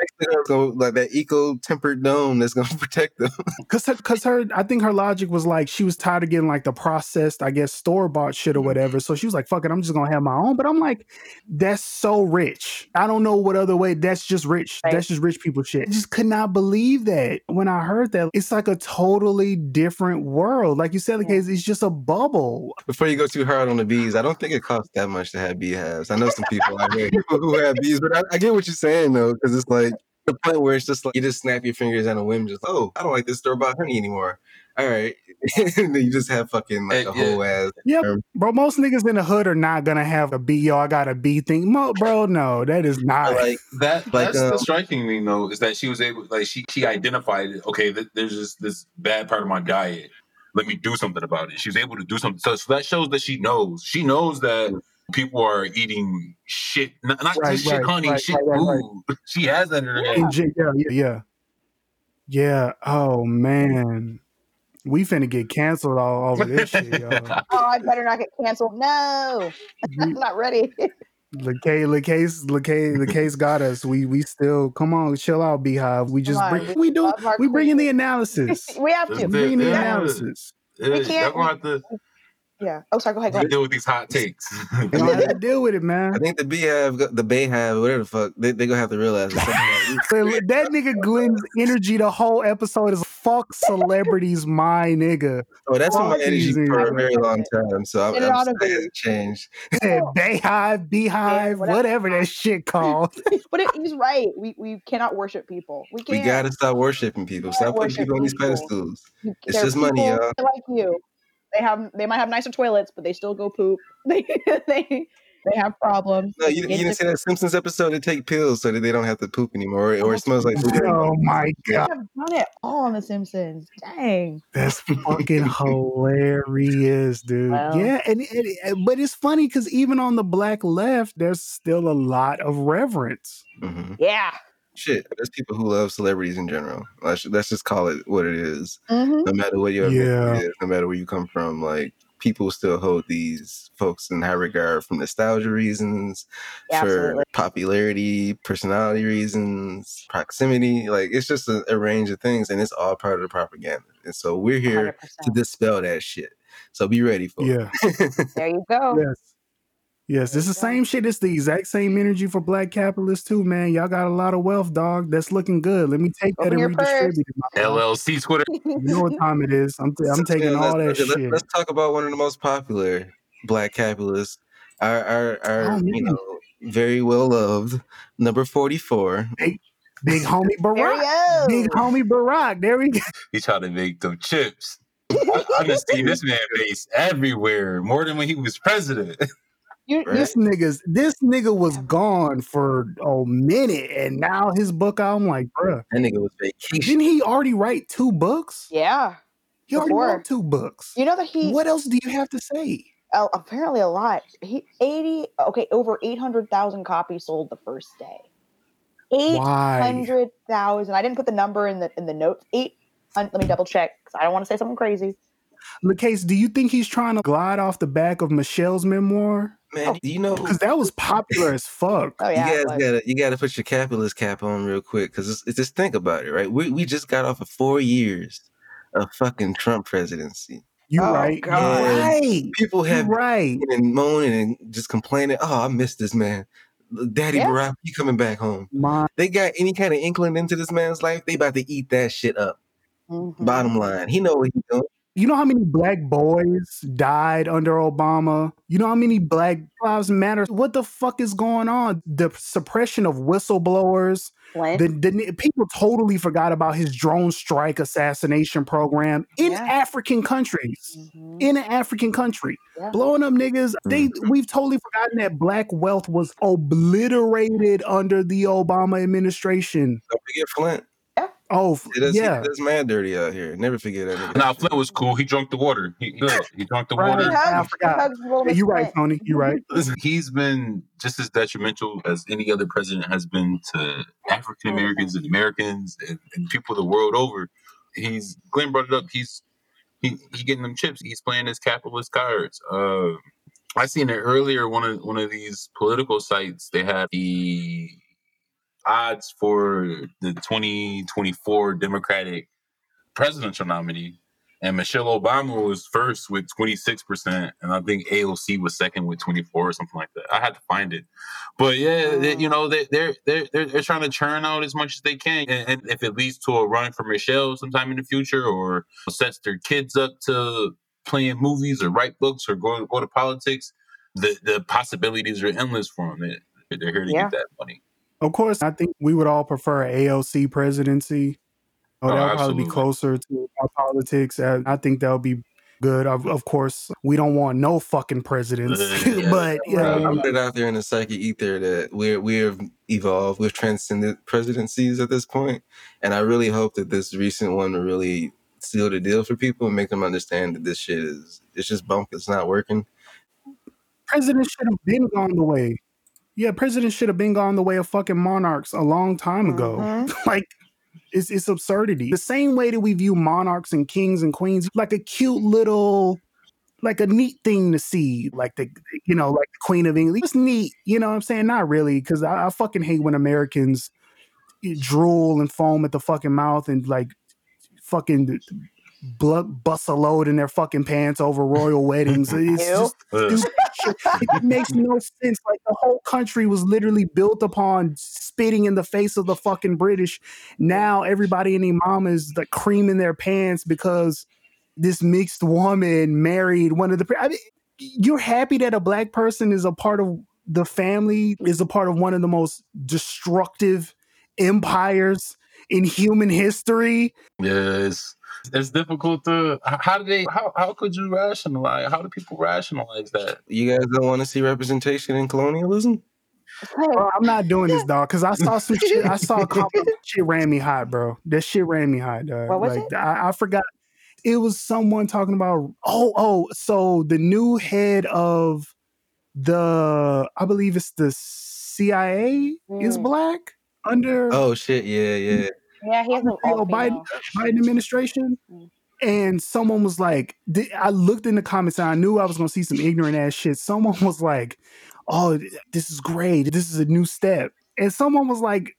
next thing gonna go like that eco tempered dome that's gonna protect them. Cause her, cause her, I think her logic was like she was tired of getting like the processed, I guess, store bought shit or mm-hmm. whatever. So she was like, "Fuck it, I'm just gonna have my own." But I'm like, that's so rich. I don't know what other way. That's just rich. Right. That's just rich people shit. I just could not believe that when I heard that. It's like a totally different world. Like you said, Lucas, it's just a bubble. Before you go too hard on the bees, I don't think it costs that much to have beehives. I know some people out here who have bees, but I, I get what you're saying though, because it's like the point where it's just like you just snap your fingers on a whim, just oh, I don't like this store bought honey anymore. All right, and then you just have fucking like Hey, a yeah. whole ass. Yep. Bro, most niggas in the hood are not gonna have a B. Yo, I got a B thing. Mo, bro, no, that is not. Like That Like, that's um, the striking thing though is that she was able like she she identified it. Okay, th- there's this this bad part of my diet. Let me do something about it. She was able to do something. So, so that shows that she knows. She knows that people are eating shit, not, not Right, just shit right, honey, right, shit right, right, right. food. She has that in her head. Yeah, yeah, yeah. Yeah. Oh man. We finna get canceled all over this shit, yo. Oh, I better not get canceled. No, I'm not ready. The case, the case, the case, the case got us. We we still come on, chill out, Beehive. We just bring, we we do we bring in the analysis. we have to. Bring in the analysis. Yeah, We can't- gonna have to Yeah. Oh, sorry. Go ahead. Go ahead. deal with these hot takes. You don't have to deal with it, man. I think the beehive, the bayhive, whatever the fuck, they they gonna have to realize. it's something like- So, that nigga Glenn's energy the whole episode is fuck celebrities, my nigga. Oh, that's my energy these for a very long time. So I'm, Get it I'm out of sad me. it. Bayhive, Beehive, whatever. whatever that shit called. But it, he's right. We we cannot worship people. We We can't. gotta stop worshiping people. Stop putting worship people on these pedestals. It's they're just money, y'all. Like you, they have they might have nicer toilets, but they still go poop. They they they have problems. No, you, you didn't the- see that Simpsons episode? They take pills so that they don't have to poop anymore, or, or it smells like. Oh my They god, have done it all on The Simpsons. Dang. that's fucking hilarious, dude. Wow. Yeah, and, and and- but it's funny because even on the black left, there's still a lot of reverence. hmm Yeah. Shit, there's people who love celebrities in general. Let's, let's just call it what it is. hmm No matter what your Yeah. is, no matter where you come from, like people still hold these folks in high regard for nostalgia reasons, Absolutely. for popularity, personality reasons, proximity. Like it's just a, a range of things, and it's all part of the propaganda. And so we're here to 100%. dispel that shit. So be ready for Yeah. it. There you go. Yes. Yes, it's the same shit. It's the exact same energy for black capitalists too, man. Y'all got a lot of wealth, dog. That's looking good. Let me take that and redistribute it. LLC Twitter. You know what time it is. I'm, I'm taking yeah, all that let's, shit. let's, let's talk about one of the most popular black capitalists. Our, our, our Oh, you know, very well loved number forty four. Hey. Big homie Barack. Big homie Barack. There we go. He tried to make them chips. I, I done seen this man face everywhere, more than when he was president. You, you, This nigga's this nigga was gone for a minute, and now his book out. I'm like, bruh, That nigga was vacation. didn't he already write two books? yeah. He already wrote two books. You know that he What else do you have to say? uh, apparently a lot. He eighty okay over eight hundred thousand copies sold the first day. Eight Why? hundred thousand. I didn't put the number in the in the notes. Eight. Let me double check because I don't want to say something crazy. Lucas, do you think he's trying to glide off the back of Michelle's memoir? Man, do you know? Because that was popular as fuck. Oh yeah. you guys gotta you gotta put your capitalist cap on real quick because it's, it's just think about it, right? We we just got off of four years of fucking Trump presidency. You Oh, right. God. Right. People You have right. and moaning and just complaining. Oh, I miss this man, Daddy Yeah. Barack. He coming back home. My They got any kind of inkling into this man's life, they about to eat that shit up. Mhm. Bottom line, he know what he's doing. You know how many black boys died under Obama? You know how many black lives matter? What the fuck is going on? The suppression of whistleblowers. Flint. The, the people totally forgot about his drone strike assassination program in Yeah. African countries. Mhm. In an African country, Yeah. blowing up niggas. They we've totally forgotten that black wealth was obliterated under the Obama administration. Don't forget Flint. Oh f- It does, yeah, he does mad dirty out here. Never forget that nigga. Now Flint was cool. He drunk the water. He, he, he drunk the Right. He water. I forgot. Yeah, you're right, Tony. You're right. Listen, he's been just as detrimental as any other president has been to African Americans and Americans and, and people the world over. He's Glenn brought it up. He's he, he getting them chips. He's playing his capitalist cards. Uh, I seen it earlier. One of one of these political sites they had the odds for the 2024 Democratic presidential nominee. And Michelle Obama was first with 26%, and I think AOC was second with 24 or something like that. I had to find it. But yeah, they, mm. you know, they, they're, they're, they're, they're trying to churn out as much as they can. And, and if it leads to a run for Michelle sometime in the future or sets their kids up to playing movies or write books or go, go to politics, the, the possibilities are endless for them. They, they're here to Yeah. get that money. Of course, I think we would all prefer a AOC presidency. Oh, Oh, that would probably be closer to our politics. and I think that would be good. Of, of course, we don't want no fucking presidents, Yeah, but I'm yeah, gonna put it out there in the psychic ether that we're we've evolved, we've transcended presidencies at this point, and I really hope that this recent one will really seal the deal for people and make them understand that this shit is it's just bunk. It's not working. president should have been gone the way. Yeah, presidents should have been gone the way of fucking monarchs a long time ago. Mhm. like it's it's absurdity. The same way that we view monarchs and kings and queens like a cute little like a neat thing to see, like the you know, like the Queen of England. It's neat, you know what I'm saying? Not really, because I, I fucking hate when Americans drool and foam at the fucking mouth and like fucking blood bust a load in their fucking pants over royal weddings. It's just stupid shit. It makes no sense. Like the whole country was literally built upon spitting in the face of the fucking British. Now everybody and their mom is like creaming their pants because this mixed woman married one of the. I mean, you're happy that a black person is a part of the family, is a part of one of the most destructive empires in human history. Yes. It's difficult to how do they how how could you rationalize how do people rationalize that? You guys don't want to see representation in colonialism? Bro, I'm not doing this, dog, because I saw some shit. I saw a couple shit ran me hot, bro. That shit ran me hot, dog. What was like, it? I, I forgot. It was someone talking about. Oh, oh. So the new head of the, I believe it's the CIA, is Mm. black under Oh shit, yeah, yeah. Yeah, he has an all Biden- Biden administration. Mm. And someone was like, I looked in the comments and I knew I was gonna see some ignorant ass shit. Someone was like, "Oh, this is great. This is a new step." And someone was like,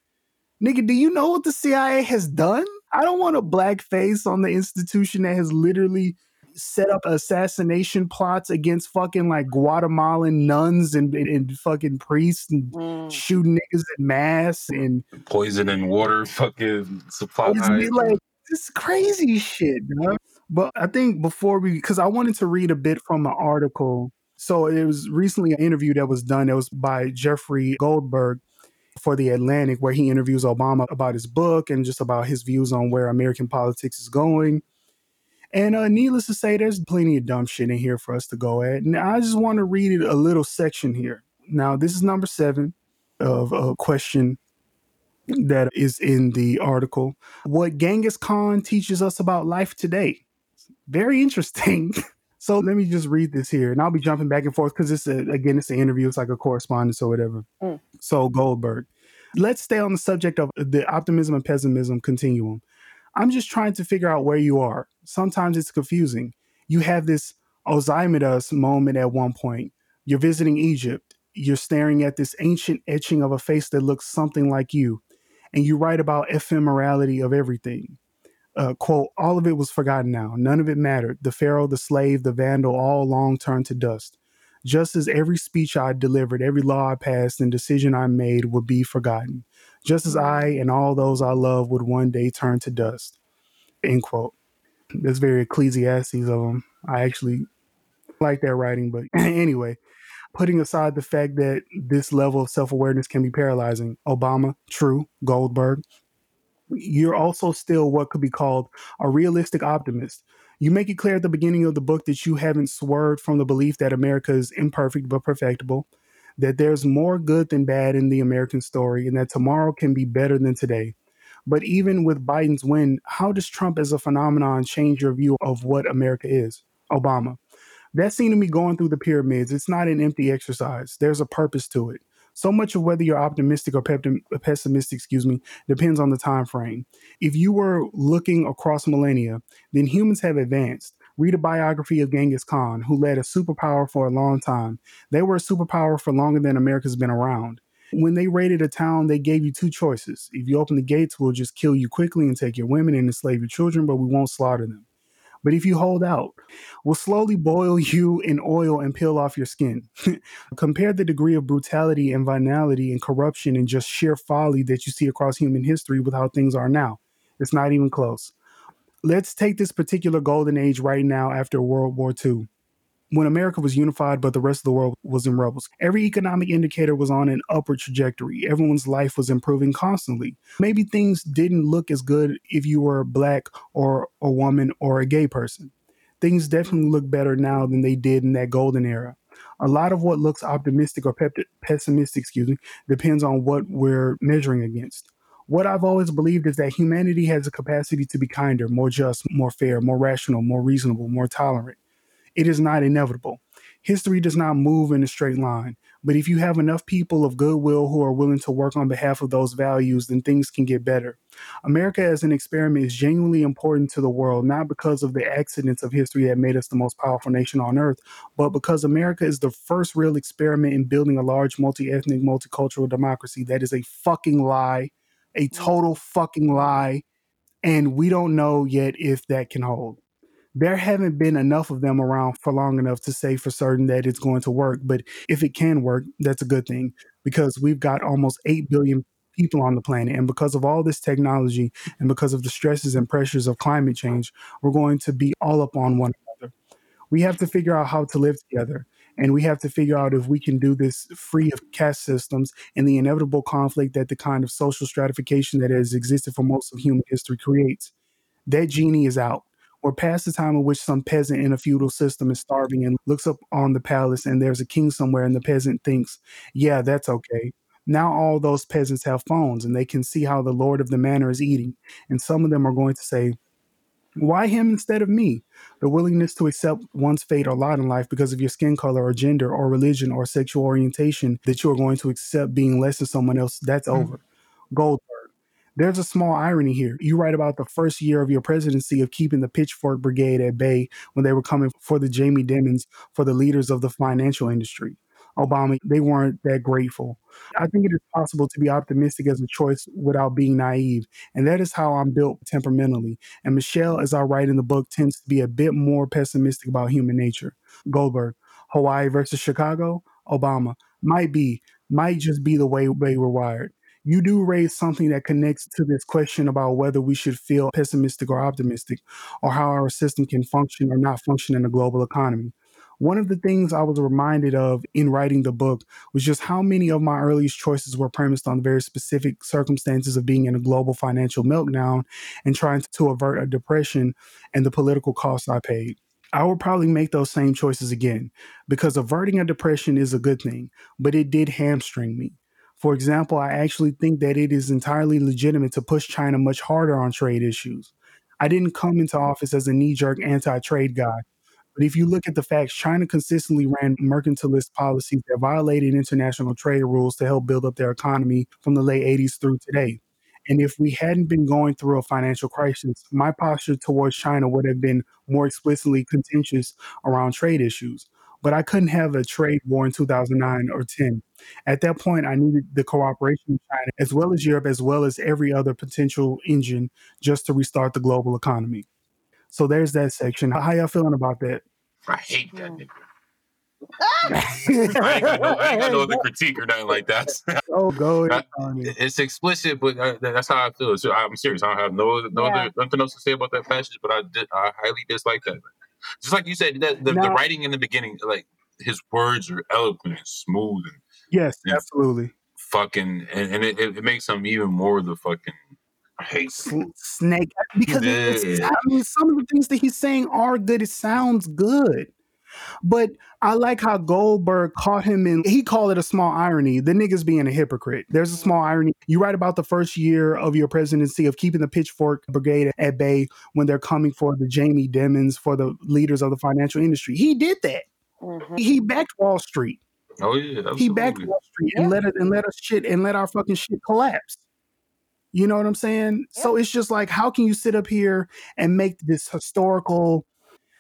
"Nigga, do you know what the CIA has done? I don't want a black face on the institution that has literally set up assassination plots against fucking like Guatemalan nuns and, and, and fucking priests and Mm. shooting niggas in mass and Poison in water, fucking supply. it's like this crazy shit, dog. But I think before we, because I wanted to read a bit from an article. So it was recently an interview that was done. It was by Jeffrey Goldberg for The Atlantic, where he interviews Obama about his book and just about his views on where American politics is going. And uh, needless to say, there's plenty of dumb shit in here for us to go at. And I just want to read it a little section here. Now, this is number seven of a question that is in the article. What Genghis Khan teaches us about life today. Very interesting. so let me just read this here, and I'll be jumping back and forth because it's a, again, it's an interview. It's like a correspondence or whatever. Mm. So Goldberg. Let's stay on the subject of the optimism and pessimism continuum. I'm just trying to figure out where you are. Sometimes it's confusing. You have this Ozymandias moment at one point. You're visiting Egypt. You're staring at this ancient etching of a face that looks something like you. And you write about ephemerality of everything. Uh, quote, all of it was forgotten now. None of it mattered. The pharaoh, the slave, the vandal, all long turned to dust. Just as every speech I delivered, every law I passed, and decision I made would be forgotten. Just as I and all those I love would one day turn to dust. End quote. That's very Ecclesiastes of him. I actually like that writing, but anyway, putting aside the fact that this level of self awareness can be paralyzing, Obama, true, Goldberg, you're also still what could be called a realistic optimist. You make it clear at the beginning of the book that you haven't swerved from the belief that America is imperfect but perfectible, that there's more good than bad in the American story, and that tomorrow can be better than today. But even with Biden's win, how does Trump as a phenomenon change your view of what America is? Obama. That seemed to me going through the pyramids. It's not an empty exercise. There's a purpose to it. So much of whether you're optimistic or pessimistic, excuse me, depends on the time frame. If you were looking across millennia, then humans have advanced. Read a biography of Genghis Khan, who led a superpower for a long time. They were a superpower for longer than America's been around. When they raided a town, they gave you two choices. If you open the gates, we'll just kill you quickly and take your women and enslave your children, but we won't slaughter them. But if you hold out, we'll slowly boil you in oil and peel off your skin. Compare the degree of brutality and venality and corruption and just sheer folly that you see across human history with how things are now. It's not even close. Let's take this particular golden age right now after World War II when America was unified, but the rest of the world was in rubbles. Every economic indicator was on an upward trajectory. Everyone's life was improving constantly. Maybe things didn't look as good if you were black or a woman or a gay person. Things definitely look better now than they did in that golden era. A lot of what looks optimistic or pessimistic, excuse me, depends on what we're measuring against. What I've always believed is that humanity has a capacity to be kinder, more just, more fair, more rational, more reasonable, more tolerant it is not inevitable. History does not move in a straight line. But if you have enough people of goodwill who are willing to work on behalf of those values, then things can get better. America as an experiment is genuinely important to the world, not because of the accidents of history that made us the most powerful nation on earth, but because America is the first real experiment in building a large multi ethnic, multicultural democracy. That is a fucking lie, a mm. total fucking lie. And we don't know yet if that can hold there haven't been enough of them around for long enough to say for certain that it's going to work. But if it can work, that's a good thing because we've got almost 8 billion people on the planet. And because of all this technology and because of the stresses and pressures of climate change, we're going to be all up on one another. We have to figure out how to live together. And we have to figure out if we can do this free of caste systems and the inevitable conflict that the kind of social stratification that has existed for most of human history creates. That genie is out or past the time in which some peasant in a feudal system is starving and looks up on the palace and there's a king somewhere and the peasant thinks, yeah, that's okay. Now all those peasants have phones and they can see how the lord of the manor is eating. And some of them are going to say, why him instead of me? The willingness to accept one's fate or lot in life because of your skin color or gender or religion or sexual orientation that you are going to accept being less than someone else, that's mm-hmm. over. Gold there's a small irony here. You write about the first year of your presidency of keeping the Pitchfork Brigade at bay when they were coming for the Jamie Dimons for the leaders of the financial industry. Obama, they weren't that grateful. I think it is possible to be optimistic as a choice without being naive. And that is how I'm built temperamentally. And Michelle, as I write in the book, tends to be a bit more pessimistic about human nature. Goldberg, Hawaii versus Chicago, Obama, might be, might just be the way they were wired you do raise something that connects to this question about whether we should feel pessimistic or optimistic, or how our system can function or not function in a global economy. One of the things I was reminded of in writing the book was just how many of my earliest choices were premised on very specific circumstances of being in a global financial meltdown and trying to avert a depression and the political costs I paid. I would probably make those same choices again because averting a depression is a good thing, but it did hamstring me. For example, I actually think that it is entirely legitimate to push China much harder on trade issues. I didn't come into office as a knee jerk anti trade guy. But if you look at the facts, China consistently ran mercantilist policies that violated international trade rules to help build up their economy from the late 80s through today. And if we hadn't been going through a financial crisis, my posture towards China would have been more explicitly contentious around trade issues. But I couldn't have a trade war in 2009 or 10. At that point, I needed the cooperation of China, as well as Europe, as well as every other potential engine just to restart the global economy. So there's that section. How y'all feeling about that? I hate that nigga. I ain't got no, I ain't got no other critique or nothing like that. oh, go ahead. It's explicit, but uh, that's how I feel. So I'm serious. I don't have no no yeah. other nothing else to say about that passage, but I did, I highly dislike that. Just like you said, that, the, now, the writing in the beginning, like his words are eloquent and smooth and yes, and absolutely fucking, and, and it, it makes him even more the fucking I hate snake because yeah. it's, I mean, some of the things that he's saying are good. It sounds good. But I like how Goldberg caught him in, he called it a small irony. The nigga's being a hypocrite. There's a small irony. You write about the first year of your presidency of keeping the pitchfork brigade at bay when they're coming for the Jamie Dimons, for the leaders of the financial industry. He did that. Mm-hmm. He backed Wall Street. Oh yeah, absolutely. he backed Wall Street and let it and let us shit and let our fucking shit collapse. You know what I'm saying? Yeah. So it's just like, how can you sit up here and make this historical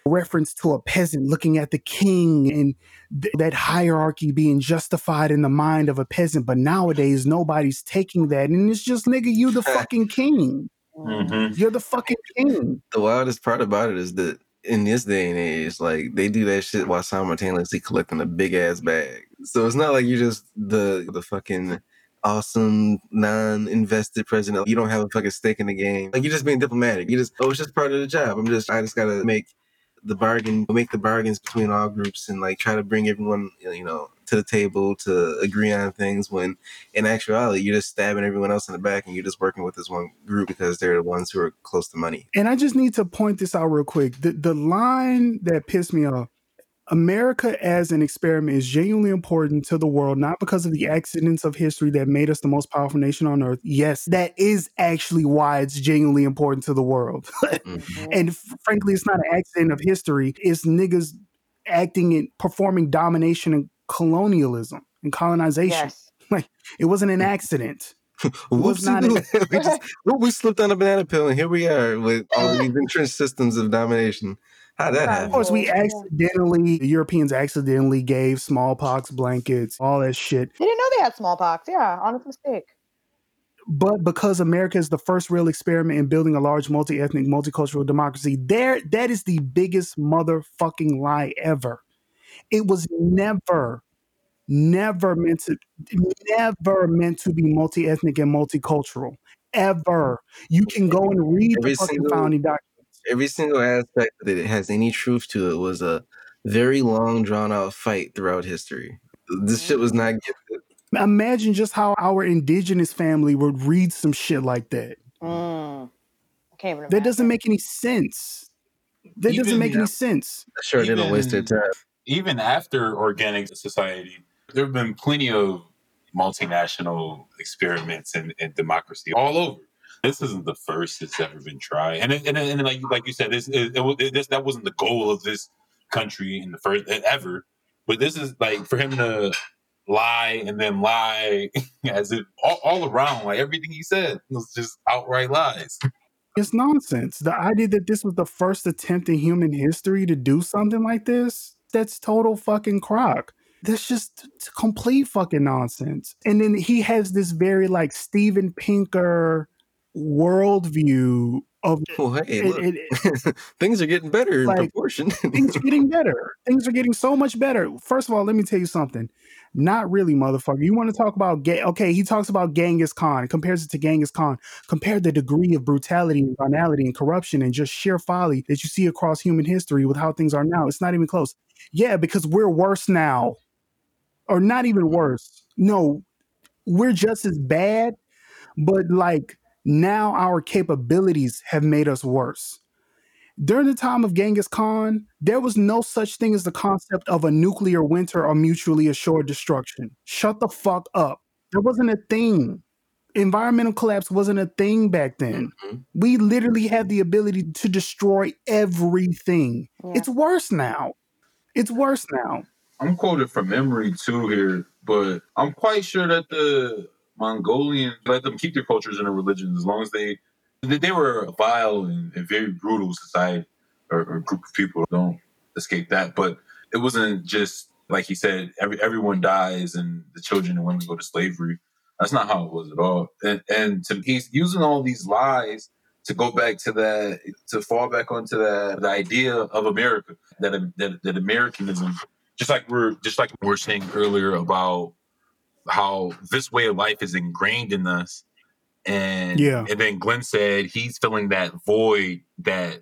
reference to a peasant looking at the king and th- that hierarchy being justified in the mind of a peasant? But nowadays, nobody's taking that. And it's just, nigga, you the fucking king. Mm-hmm. You're the fucking king. The wildest part about it is that in this day and age, like they do that shit while simultaneously collecting a big ass bag. So it's not like you're just the the fucking awesome non-invested president. You don't have a fucking stake in the game. Like you're just being diplomatic. You just oh, it's just part of the job. I'm just I just gotta make the bargain, make the bargains between all groups, and like try to bring everyone you know to the table to agree on things. When in actuality, you're just stabbing everyone else in the back, and you're just working with this one group because they're the ones who are close to money. And I just need to point this out real quick. The the line that pissed me off America as an experiment is genuinely important to the world, not because of the accidents of history that made us the most powerful nation on earth. Yes, that is actually why it's genuinely important to the world. mm-hmm. And f- frankly, it's not an accident of history. It's niggas acting and performing domination and colonialism and colonization. Yes. Like it wasn't an accident. was not a- we, just, we slipped on a banana peel and here we are with all these entrenched systems of domination. How that happen? Of course, we accidentally, the Europeans accidentally gave smallpox blankets, all that shit. They didn't know they had smallpox. Yeah, honest mistake. But because America is the first real experiment in building a large multi-ethnic, multicultural democracy, there that is the biggest motherfucking lie ever. It was never, never meant to never meant to be multi-ethnic and multicultural. Ever. You can go and read Every the fucking single, founding document every single aspect that it has any truth to it was a very long drawn out fight throughout history. This shit was not gifted. Imagine just how our indigenous family would read some shit like that. Mm. That doesn't make any sense. That even, doesn't make any sense. Sure, even, didn't waste their time. Even after organic society, there have been plenty of multinational experiments in, in democracy all over this isn't the first it's ever been tried, and it, and, and like like you said, this it, it, this that wasn't the goal of this country in the first ever. But this is like for him to lie and then lie as if all, all around, like everything he said was just outright lies. It's nonsense. The idea that this was the first attempt in human history to do something like this, that's total fucking crock. That's just complete fucking nonsense. And then he has this very like Steven Pinker worldview of well, hey, it, it, things are getting better like, in proportion. things are getting better. Things are getting so much better. First of all, let me tell you something. Not really, motherfucker. You want to talk about gay? Okay, he talks about Genghis Khan, compares it to Genghis Khan. Compare the degree of brutality and banality and corruption and just sheer folly that you see across human history with how things are now. It's not even close. Yeah, because we're worse now. Or not even worse. No, we're just as bad, but like now our capabilities have made us worse. During the time of Genghis Khan, there was no such thing as the concept of a nuclear winter or mutually assured destruction. Shut the fuck up. There wasn't a thing. Environmental collapse wasn't a thing back then. Mm-hmm. We literally had the ability to destroy everything. Yeah. It's worse now. It's worse now. I'm quoted from memory too here, but I'm quite sure that the Mongolians let them keep their cultures and their religions as long as they they, were a vile and, and very brutal society or, or group of people. Don't escape that. But it wasn't just like he said, every everyone dies and the children and women go to slavery. That's not how it was at all. And and to, he's using all these lies to go back to that to fall back onto that the idea of America that that, that Americanism just like we're just like we we're saying earlier about how this way of life is ingrained in us and Yeah. and then Glenn said he's filling that void that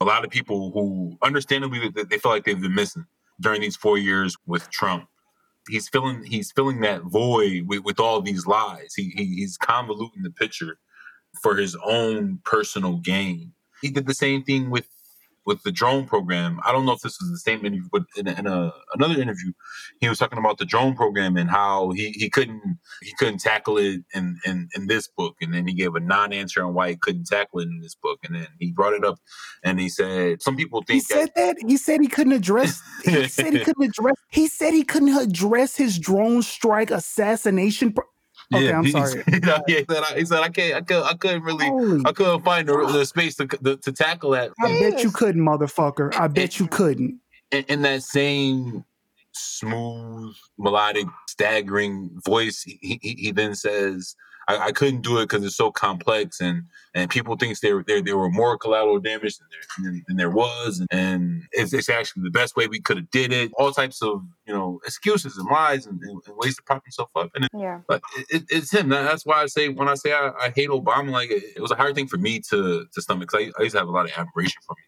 a lot of people who understandably they they feel like they've been missing during these four years with Trump. He's filling he's filling that void with, with all these lies. He, he he's convoluting the picture for his own personal gain. He did the same thing with with the drone program. I don't know if this was the same interview, but in, a, in a, another interview, he was talking about the drone program and how he, he couldn't he couldn't tackle it in, in in this book, and then he gave a non-answer on why he couldn't tackle it in this book, and then he brought it up, and he said some people think He said that. He said he couldn't address. He said he couldn't address. He said he couldn't address his drone strike assassination. Pro- Okay, I'm he- sorry. he said, he said, I, he said I can't, I couldn't, I couldn't really, Holy, I couldn't find the, the space to, to to tackle that. I bet you couldn't, motherfucker. I bet you couldn't. in, in that same smooth, melodic, staggering voice, he, he, he then says, I, I couldn't do it because it's so complex and and people think there there there were more collateral damage than there than, than there was and, and it's, it's actually the best way we could have did it all types of you know excuses and lies and, and, and ways to prop himself up and it, Yeah. but it, it- it's him that's why I say when I say I, I hate Obama like it, it was a hard thing for me to to stomach 'cause I, I used to have a lot of admiration for him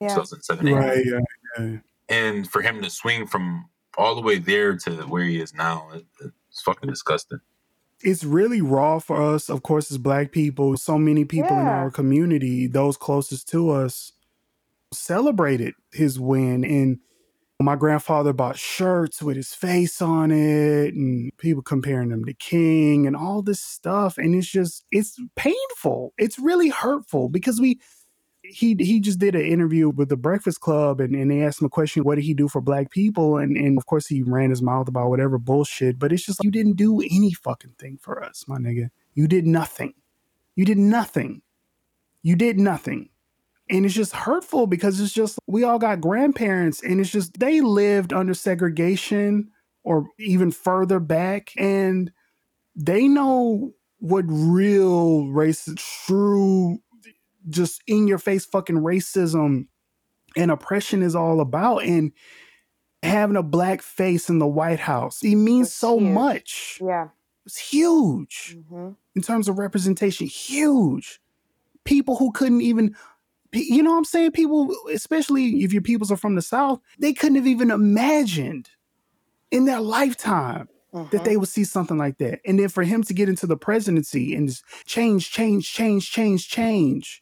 in Yeah. 2007 Right. Yeah. yeah. and for him to swing from all the way there to where he is now, it, it's fucking disgusting. It's really raw for us, of course, as Black people. So many people in our community, those closest to us, celebrated his win. And my grandfather bought shirts with his face on it, and people comparing him to King and all this stuff. And it's just, it's painful. It's really hurtful because we, he he just did an interview with the Breakfast Club and, and they asked him a question, what did he do for black people? And and of course he ran his mouth about whatever bullshit, but it's just like, you didn't do any fucking thing for us, my nigga. You did nothing. You did nothing. You did nothing. And it's just hurtful because it's just we all got grandparents and it's just they lived under segregation or even further back and they know what real racist true just in your face fucking racism and oppression is all about and having a black face in the white house it means It's so huge. much Yeah. it's huge hmm in terms of representation huge people who couldn't even you know what i'm saying people especially if your peoples are from the south they couldn't have even imagined in their lifetime that they would see something like that. And then for him to get into the presidency and just change, change, change, change, change.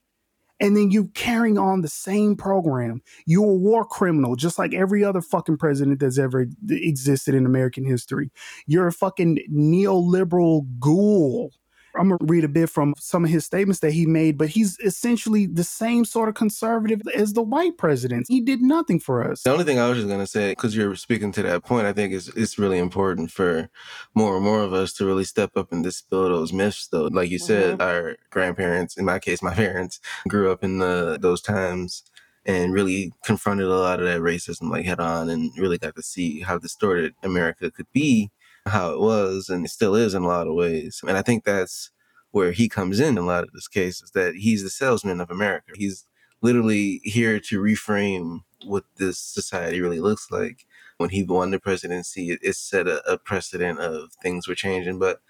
And then you carrying on the same program. You're a war criminal, just like every other fucking president that's ever existed in American history. You're a fucking neoliberal ghoul. I'm gonna read a bit from some of his statements that he made, but he's essentially the same sort of conservative as the white presidents. He did nothing for us. The only thing I was just gonna say, because you're speaking to that point, I think is it's really important for more and more of us to really step up and dispel those myths. Though, like you said, mm-hmm. our grandparents, in my case, my parents, grew up in the those times and really confronted a lot of that racism like head on, and really got to see how distorted America could be, how it was, and it still is in a lot of ways. And I think that's where he comes in in a lot of this case is that he's the salesman of America. He's literally here to reframe what this society really looks like. When he won the presidency, it, it set a, a precedent of things were changing, but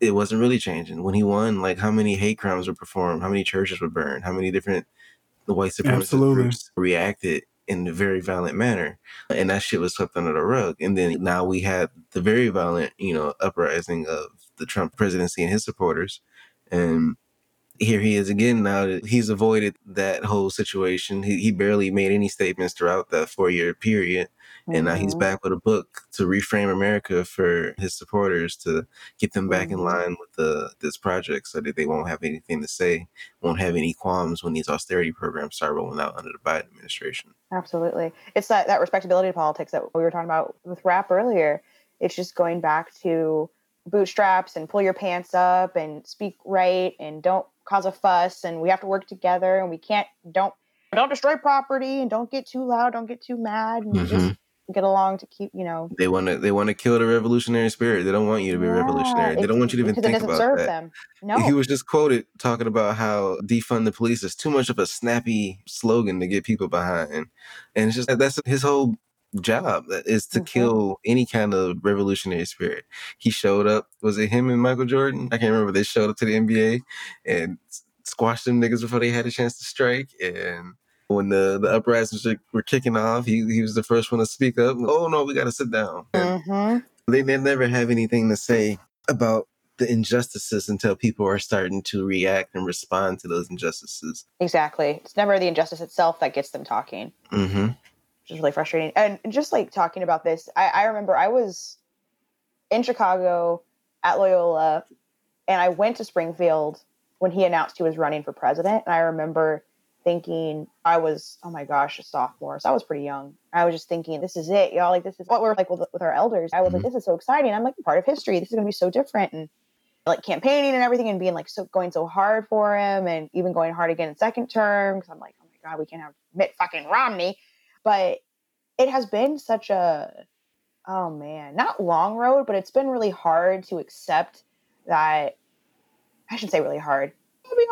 it wasn't really changing. When he won, like how many hate crimes were performed, how many churches were burned, how many different the white supremacist Absolutely. groups reacted in a very violent manner. And that shit was swept under the rug. And then now we had the very violent, you know, uprising of the Trump presidency and his supporters. And here he is again now he's avoided that whole situation. He, he barely made any statements throughout that four year period. Mm-hmm. And now he's mm-hmm. back with a book to reframe America for his supporters to get them back mm-hmm. in line with the this project so that they won't have anything to say, won't have any qualms when these austerity programs start rolling out under the Biden administration. Absolutely. It's that, that respectability politics that we were talking about with rap earlier. It's just going back to bootstraps and pull your pants up and speak right and don't cause a fuss and we have to work together and we can't don't don't destroy property and don't get too loud, don't get too mad and mm-hmm. just get along to keep, you know. They want to they want to kill the revolutionary spirit. They don't want you to be yeah, revolutionary. They don't want you to even think about that. Them. No. He was just quoted talking about how defund the police is too much of a snappy slogan to get people behind. And it's just that's his whole job is to mm-hmm. kill any kind of revolutionary spirit. He showed up. Was it him and Michael Jordan? I can't remember. They showed up to the NBA and squashed them niggas before they had a chance to strike. And when the the uprisings were kicking off, he he was the first one to speak up. Oh no, we got to sit down. Mm-hmm. They they never have anything to say about the injustices until people are starting to react and respond to those injustices. Exactly. It's never the injustice itself that gets them talking. Mm-hmm which is really frustrating. And just like talking about this, I, I remember I was in Chicago at Loyola and I went to Springfield when he announced he was running for president. And I remember thinking I was, oh my gosh, a sophomore. So I was pretty young. I was just thinking, this is it, y'all. Like, this is what we're like with, with our elders. I was mm-hmm. like, this is so exciting. I'm like part of history. This is going to be so different. And like campaigning and everything and being like so going so hard for him and even going hard again in second term. Cause I'm like, oh my God, we can't have Mitt fucking Romney. But it has been such a, oh man, not long road, but it's been really hard to accept that. I should say really hard.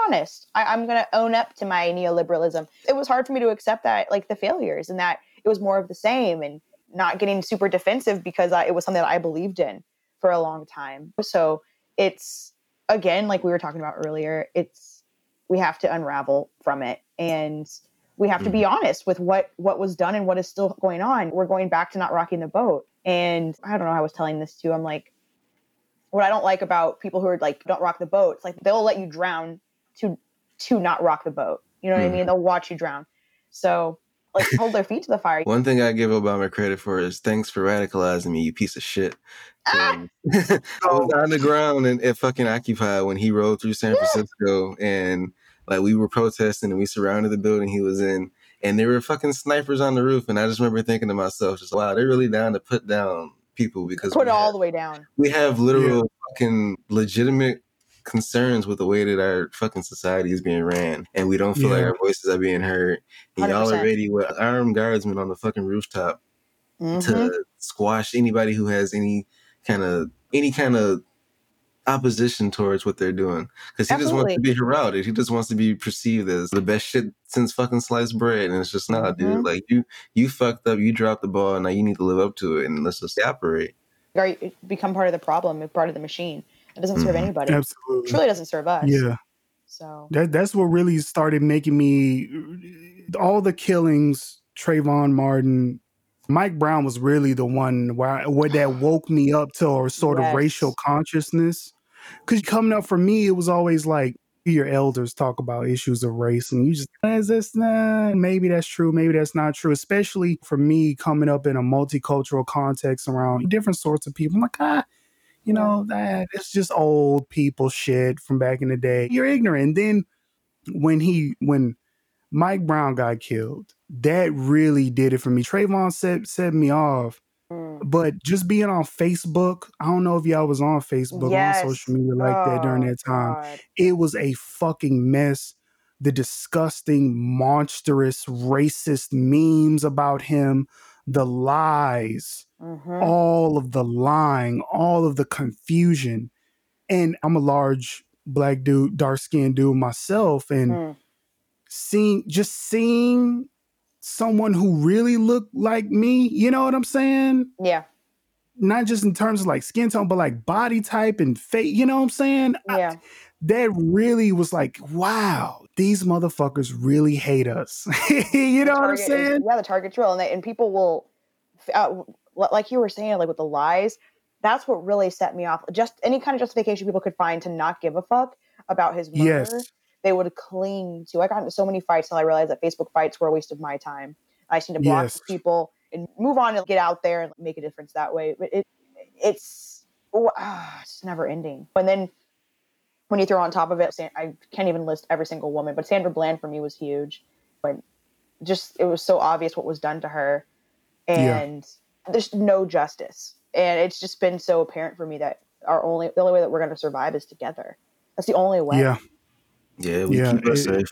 Honest. I, I'm going to own up to my neoliberalism. It was hard for me to accept that, like the failures, and that it was more of the same, and not getting super defensive because I, it was something that I believed in for a long time. So it's again, like we were talking about earlier, it's we have to unravel from it and we have to be mm-hmm. honest with what what was done and what is still going on. We're going back to not rocking the boat. And I don't know, I was telling this to I'm like what I don't like about people who are like don't rock the boat, it's like they'll let you drown to to not rock the boat. You know what mm. I mean? Mm-hmm. They'll watch you drown. So like hold their feet to the fire. One thing I give Obama credit for is thanks for radicalizing me, you piece of shit. Ah! I was on the ground and at fucking Occupy when he rode through San Francisco and like we were protesting and we surrounded the building he was in, and there were fucking snipers on the roof. And I just remember thinking to myself, just wow, they're really down to put down people because put it all the way down. We have literal yeah. fucking legitimate concerns with the way that our fucking society is being ran, and we don't feel yeah. like our voices are being heard. And 100%. y'all already with armed guardsmen on the fucking rooftop mm-hmm. to squash anybody who has any kind of any kind of opposition towards what they're doing because he Absolutely. just wants to be heralded. He just wants to be perceived as the best shit since fucking sliced bread, and it's just not, mm-hmm. dude. Like you, you fucked up. You dropped the ball, and now you need to live up to it, and let's just operate. Or become part of the problem, part of the machine. It doesn't serve mm-hmm. anybody. Absolutely, it truly doesn't serve us. Yeah. So that that's what really started making me all the killings, Trayvon Martin, Mike Brown was really the one where, where that woke me up to a sort yes. of racial consciousness. Because coming up for me, it was always like your elders talk about issues of race, and you just is this nah, maybe that's true, maybe that's not true. Especially for me, coming up in a multicultural context around different sorts of people, I'm like ah, you know that it's just old people shit from back in the day. You're ignorant. And then when he when Mike Brown got killed, that really did it for me. Trayvon set set me off Mm. But just being on Facebook, I don't know if y'all was on Facebook yes. on social media like oh, that during that time. God. It was a fucking mess. The disgusting, monstrous, racist memes about him, the lies, mm-hmm. all of the lying, all of the confusion. And I'm a large black dude, dark skinned dude myself. And mm. seeing just seeing someone who really looked like me. You know what I'm saying? Yeah. Not just in terms of like skin tone, but like body type and face. You know what I'm saying? Yeah. I, that really was like, wow, these motherfuckers really hate us. you know what I'm saying? Yeah, the target's real, and they, and people will, uh, like you were saying, like with the lies. That's what really set me off. Just any kind of justification people could find to not give a fuck about his murder, yes. they would cling to. I got into so many fights till I realized that Facebook fights were a waste of my time. I just need to block yes. people and move on and get out there and make a difference that way. But it, it's, oh, ah, it's never ending. And then when you throw on top of it, I can't even list every single woman, but Sandra Bland for me was huge. But just it was so obvious what was done to her, and yeah. there's no justice. And it's just been so apparent for me that our only the only way that we're going to survive is together. That's the only way. Yeah. Yeah, we yeah, keep us safe.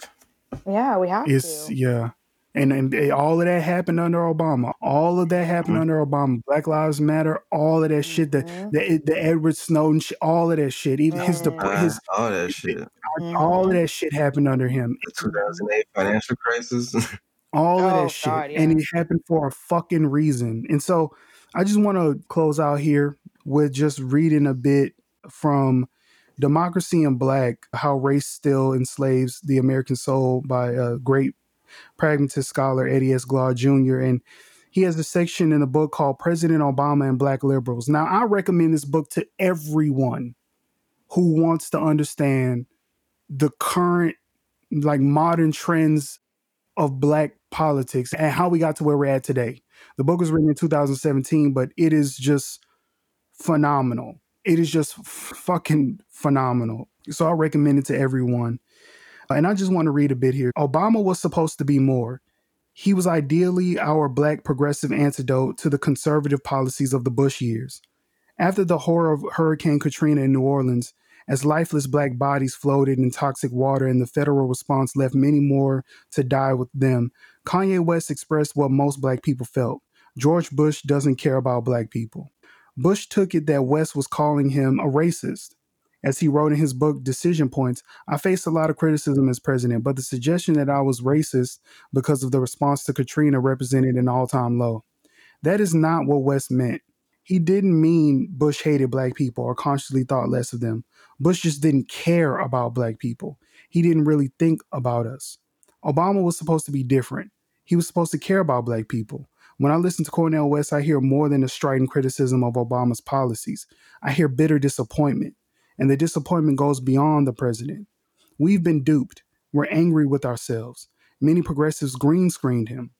Yeah, we have it's, to. Yeah. And, and all of that happened under Obama. All of that happened mm-hmm. under Obama. Black Lives Matter. All of that mm-hmm. shit. The, mm-hmm. the the Edward Snowden. Shit, all of that shit. Even his mm-hmm. his all that shit. All of that shit happened under him. The 2008 financial crisis. all oh, of that oh, shit, God, yeah. and it happened for a fucking reason. And so, I just want to close out here with just reading a bit from Democracy in Black: How Race Still Enslaves the American Soul by a great pragmatist scholar Eddie S. Glaude Jr. And he has a section in the book called President Obama and Black Liberals. Now, I recommend this book to everyone who wants to understand the current, like modern trends of black politics and how we got to where we're at today. The book was written in 2017, but it is just phenomenal. It is just f- fucking phenomenal. So I recommend it to everyone. And I just want to read a bit here. Obama was supposed to be more. He was ideally our black progressive antidote to the conservative policies of the Bush years. After the horror of Hurricane Katrina in New Orleans, as lifeless black bodies floated in toxic water and the federal response left many more to die with them, Kanye West expressed what most black people felt. George Bush doesn't care about black people. Bush took it that West was calling him a racist. As he wrote in his book Decision Points, I faced a lot of criticism as president, but the suggestion that I was racist because of the response to Katrina represented an all time low. That is not what West meant. He didn't mean Bush hated black people or consciously thought less of them. Bush just didn't care about black people. He didn't really think about us. Obama was supposed to be different. He was supposed to care about black people. When I listen to Cornel West, I hear more than a strident criticism of Obama's policies. I hear bitter disappointment and the disappointment goes beyond the president. We've been duped. We're angry with ourselves. Many progressives green screened him.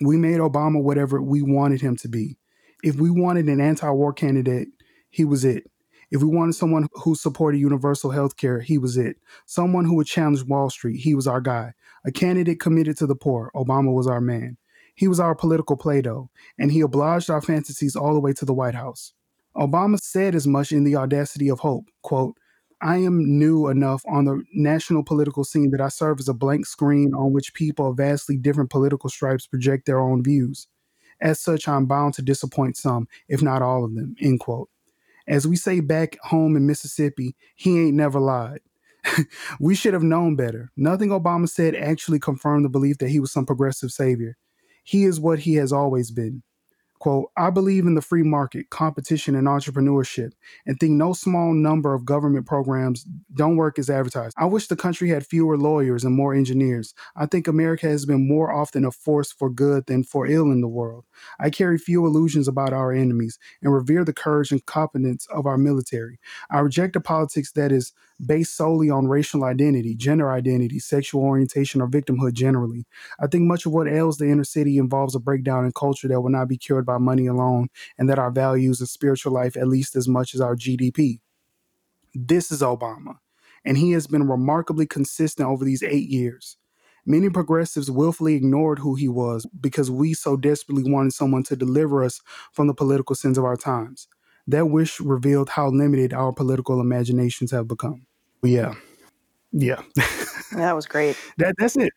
We made Obama whatever we wanted him to be. If we wanted an anti war candidate, he was it. If we wanted someone who supported universal health care, he was it. Someone who would challenge Wall Street, he was our guy. A candidate committed to the poor, Obama was our man. He was our political Play Doh, and he obliged our fantasies all the way to the White House. Obama said as much in The Audacity of Hope, quote, I am new enough on the national political scene that I serve as a blank screen on which people of vastly different political stripes project their own views. As such, I'm bound to disappoint some, if not all of them, end quote. As we say back home in Mississippi, he ain't never lied. we should have known better. Nothing Obama said actually confirmed the belief that he was some progressive savior. He is what he has always been Quote, I believe in the free market, competition, and entrepreneurship, and think no small number of government programs don't work as advertised. I wish the country had fewer lawyers and more engineers. I think America has been more often a force for good than for ill in the world. I carry few illusions about our enemies and revere the courage and competence of our military. I reject a politics that is based solely on racial identity, gender identity, sexual orientation, or victimhood generally. I think much of what ails the inner city involves a breakdown in culture that will not be cured by money alone, and that our values and spiritual life at least as much as our GDP. This is Obama, and he has been remarkably consistent over these eight years. Many progressives willfully ignored who he was because we so desperately wanted someone to deliver us from the political sins of our times. That wish revealed how limited our political imaginations have become yeah, yeah. that was great. That that's it.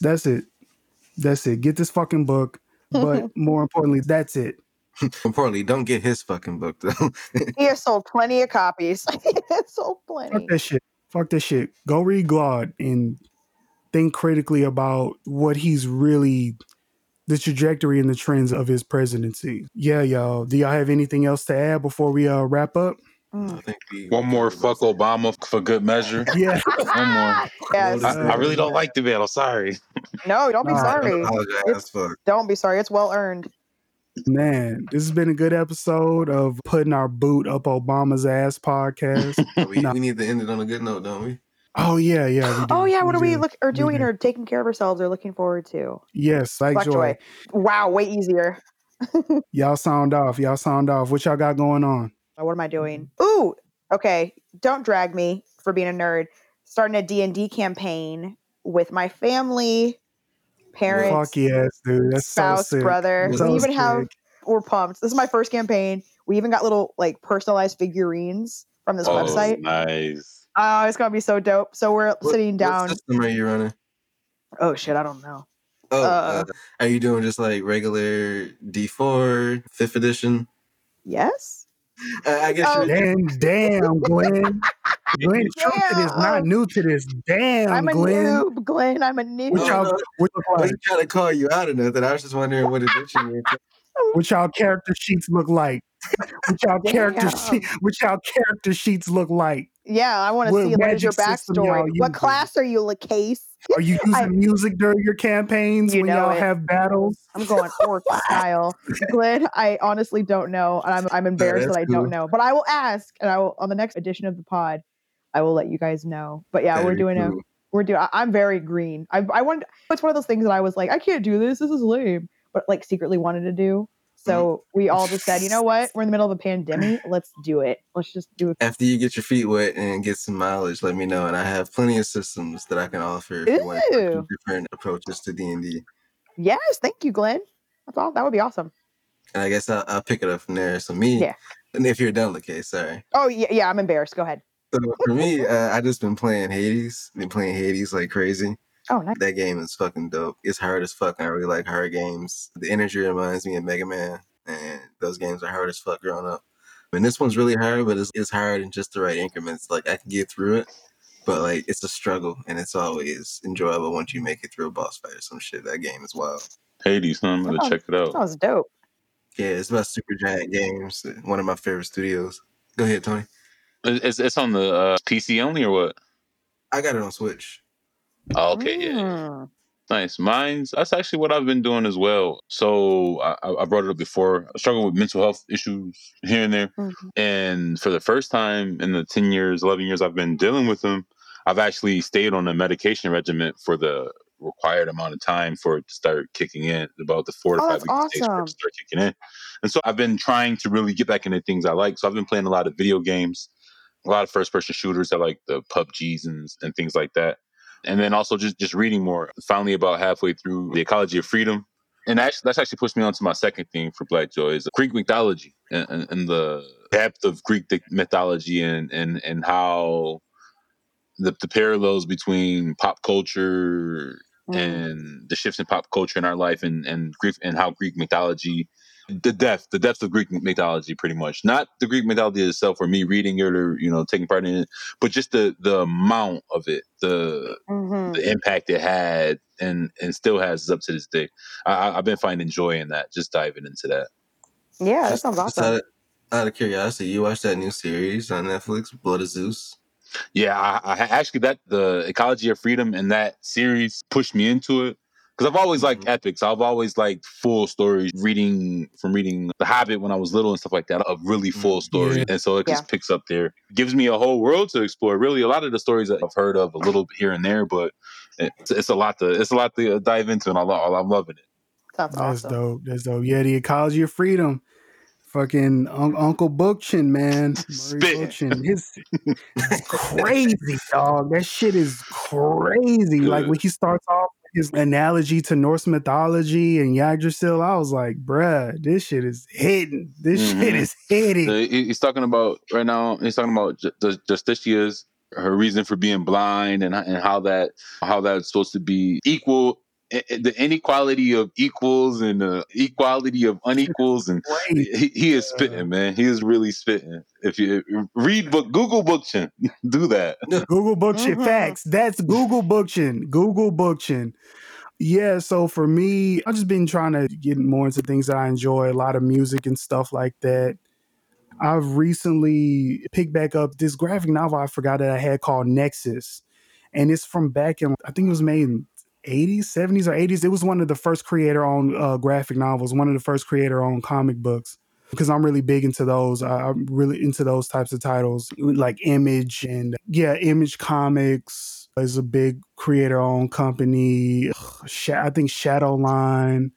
That's it. That's it. Get this fucking book. But more importantly, that's it. Importantly, don't get his fucking book though. he has sold plenty of copies. he has sold plenty. Fuck that shit. Fuck that shit. Go read Glaude and think critically about what he's really the trajectory and the trends of his presidency. Yeah, y'all. Do y'all have anything else to add before we uh wrap up? Mm. I think we One more fuck Obama for good measure. Yeah. One more. Yes. I, I really don't like the man. I'm sorry. No, don't be Nah, sorry. apologize. Fuck. Don't be sorry. It's well earned. Man, this has been a good episode of putting our boot up Obama's ass podcast. We, Nah. we need to end it on a good note, don't we? oh yeah, yeah. We do. Oh yeah, what are we look or doing do. or taking care of ourselves or looking forward to? Yes, like Black joy. joy. Wow, way easier. Y'all sound off. Y'all sound off. What y'all got going on? What am I doing? Ooh, okay. Don't drag me for being a nerd. Starting a D&D campaign with my family, parents, Fuck yes, dude. That's spouse, so brother. So we even have sick. we're pumped. This is my first campaign. We even got little like personalized figurines from this Oh, website. nice. Oh, it's gonna be so dope. So we're What- sitting down. What system are you running? Oh shit, I don't know. Oh, Uh, uh, are you doing just like regular D4, fifth edition? Yes. Uh, I guess Oh, you're, Damn, damn, Glenn. Glenn Trumpet is not new to this. Damn, I'm a Glenn. noob, Glenn. I'm a noob. What Oh, y'all, no. what, I wasn't trying to call you out or nothing. I was just wondering what edition you're what y'all character sheets look like? What y'all character Damn. she, what y'all character sheets look like? Yeah, I want to see what is your magic y'all backstory. What using? class are you, Lucas? Are you using I- music during your campaigns You when y'all it. have battles? I'm going orc style. Glenn, I honestly don't know, and I'm I'm embarrassed that's that I cool. don't know. But I will ask, and I will on the next edition of the pod, I will let you guys know. But yeah, we're Very doing a we're doing. I, I'm very green. I I wanted. It's one of those things that I was like, I can't do this. This is lame. But like secretly wanted to do. So we all just said, you know what? We're in the middle of a pandemic. Let's do it. Let's just do it. After you get your feet wet and get some mileage, let me know, and I have plenty of systems that I can offer if you want Ooh. different approaches to D and D. Yes, thank you, Glenn. That's all. That would be awesome. And I guess I'll, I'll pick it up from there. So me, Yeah. and if you're done, okay, sorry. Oh yeah, yeah. I'm embarrassed. Go ahead. So for me, uh, I just been playing Hades. Been playing Hades like crazy. Oh nice. That game is fucking dope. It's hard as fuck. I really like hard games. The energy reminds me of Mega Man, and those games are hard as fuck growing up. I mean, this one's really hard, but it's, it's hard in just the right increments. Like I can get through it, but like it's a struggle, and it's always enjoyable once you make it through a boss fight or some shit. That game is wild. Hades, huh? I'm gonna Oh, check it out. That was dope. Yeah, it's about Supergiant Games, one of my favorite studios. Go ahead, Tony. It's, it's on the uh, PC only or what? I got it on Switch. Oh, okay, yeah, yeah. Mm. Nice. Mine's that's actually what I've been doing as well. So I, I brought it up before. I struggle with mental health issues here and there, Mhm. and for the first time in the ten years, eleven years I've been dealing with them, I've actually stayed on a medication regimen for the required amount of time for it to start kicking in. About the four to Oh, five weeks it takes for it awesome. to start kicking in. And so I've been trying to really get back into things I like. So I've been playing a lot of video games, a lot of first person shooters. I like the PUBGs and and things like that and then also just just reading more. Finally, about halfway through the Ecology of Freedom, and actually that's actually pushed me on to my second thing for Black Joy is Greek mythology and, and, and the depth of Greek mythology and and and how the, the parallels between pop culture Mm. and the shifts in pop culture in our life and and Greek and how Greek mythology the depth the depth of Greek mythology pretty much not the Greek mythology itself or me reading it or you know taking part in it but just the the amount of it the Mhm. the impact it had and and still has up to this day I, I- I've been finding joy in that just diving into that Yeah, that sounds awesome. Out of, out of curiosity, you watched that new series on Netflix, Blood of Zeus? yeah I, I actually that the ecology of freedom and that series pushed me into it because I've always liked Mhm. epics. I've always liked full stories. Reading from reading The Hobbit when I was little and stuff like that, a really full Mm, story, yeah. and so it just picks up there. Gives me a whole world to explore. Really, a lot of the stories that I've heard of a little here and there, but it's, it's a lot to it's a lot to dive into, and I lo- I'm loving it. Sounds That's awesome. dope. That's dope. Yeah, the ecology of freedom. Fucking un- Uncle Bookchin, man. Murray Bookchin. His it's crazy, dog. That shit is crazy. Like when he starts off with his analogy to Norse mythology and Yggdrasil, I was like, bruh, this shit is hitting. This shit Mhm. is hitting. The- he- he's talking about right now. He's talking about Justitia's her reason for being blind and and how that how that's supposed to be equal. I- i- The inequality of equals and the equality of unequals, and he, he is spitting, man. He is really spitting. If you read book, Google Bookchin, do that. Google Bookchin. Mhm. Facts. That's Google Bookchin. Google Bookchin. Yeah, so for me, I've just been trying to get more into things that I enjoy, a lot of music and stuff like that. I've recently picked back up this graphic novel I forgot that I had called Nexus. And it's from back in, I think it was made in 80s, 70s, or 80s. It was one of the first creator owned uh, graphic novels, one of the first creator owned comic books. Because I'm really big into those. I'm really into those types of titles, like Image and yeah, Image Comics is a big creator owned company. I think Shadowline.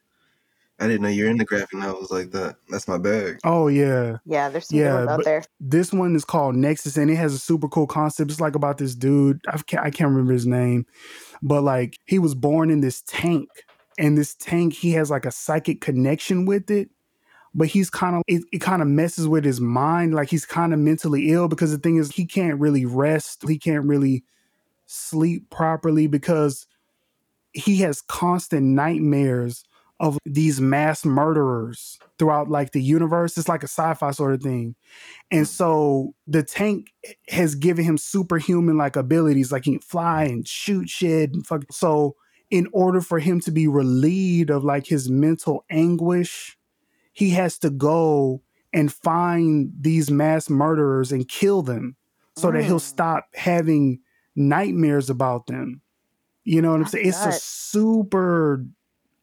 I didn't know you're into graphic novels like that. That's my bag. Oh, yeah. Yeah, there's some Yeah, good ones out there. this one is called Nexus, and it has a super cool concept. It's like about this dude. I can't, I can't remember his name, but like he was born in this tank, and this tank he has like a psychic connection with it. But he's kind of it, it kind of messes with his mind. Like he's kind of mentally ill because the thing is he can't really rest. He can't really sleep properly because he has constant nightmares of these mass murderers throughout like the universe. It's like a sci-fi sort of thing. And so the tank has given him superhuman like abilities, like he can fly and shoot shit and fuck. So in order for him to be relieved of like his mental anguish, he has to go and find these mass murderers and kill them so that he'll Mm. stop having nightmares about them. You know what I'm saying? It's a super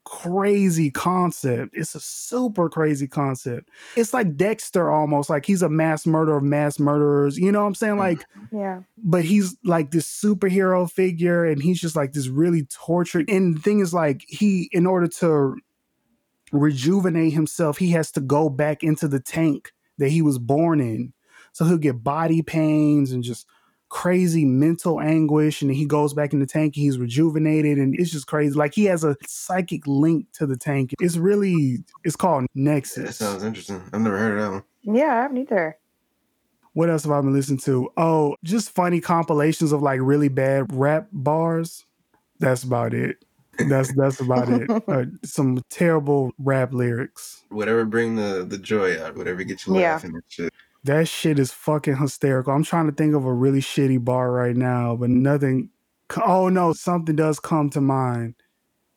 crazy concept. It's a super crazy concept. It's like Dexter almost, like he's a mass murderer of mass murderers. You know what I'm saying? Mm-hmm. Like, Yeah. but he's like this superhero figure and he's just like this really tortured. And the thing is, like, he, in order to rejuvenate himself, he has to go back into the tank that he was born in. So he'll get body pains and just crazy mental anguish. And he goes back in the tank, and he's rejuvenated, and it's just crazy. Like he has a psychic link to the tank. It's really, it's called Nexus. That Nexus. sounds interesting. I've never heard of that one. Yeah, I haven't either. What else have I been listening to? Oh, just funny compilations of like really bad rap bars. That's about it. That's that's about it. Uh, some terrible rap lyrics. Whatever bring the the joy out, whatever get you Yeah. laughing and shit. That shit is fucking hysterical. I'm trying to think of a really shitty bar right now, but nothing. Oh no, something does come to mind.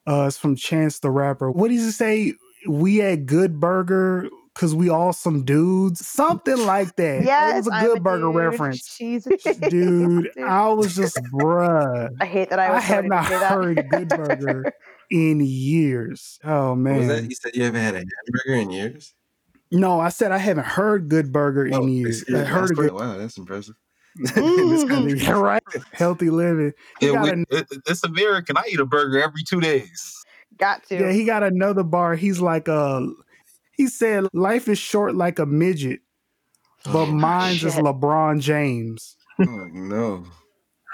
Uh, it's from Chance the Rapper. What does he say? We at Good Burger because we all some dudes. Something like that. Yes, it was a I'm Good Burger dude. reference. She's a. Dude, I was just bruh. I hate that I I have going to not say that. heard Good Burger in years. Oh What was that? man. You said you haven't had a hamburger in years? No, I said I haven't heard Good Burger in Oh, years. I heard a That's good. Wow, that's impressive. This mm-hmm. yeah, right. Healthy living. He Yeah, we, an- it's American. I eat a burger every two days. Got to. yeah, he got another bar. He's like a. He said life is short like a midget, but Oh, mine's is. LeBron James. oh no.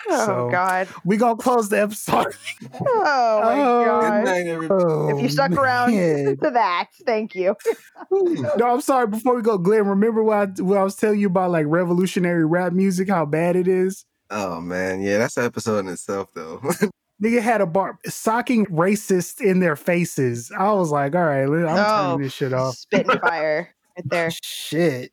Oh so- God. We gonna close the episode. Oh my Oh, Good God. night, everybody. Oh, If you oh, stuck around to that, thank you. No, I'm sorry. Before we go, Glenn, remember what I, what I was telling you about like revolutionary rap music, how bad it is? Oh man, yeah, that's an episode in itself though. Nigga had a bar socking racists in their faces. I was like, all right, I'm Oh, turning this shit off. Spit and fire right there. Shit.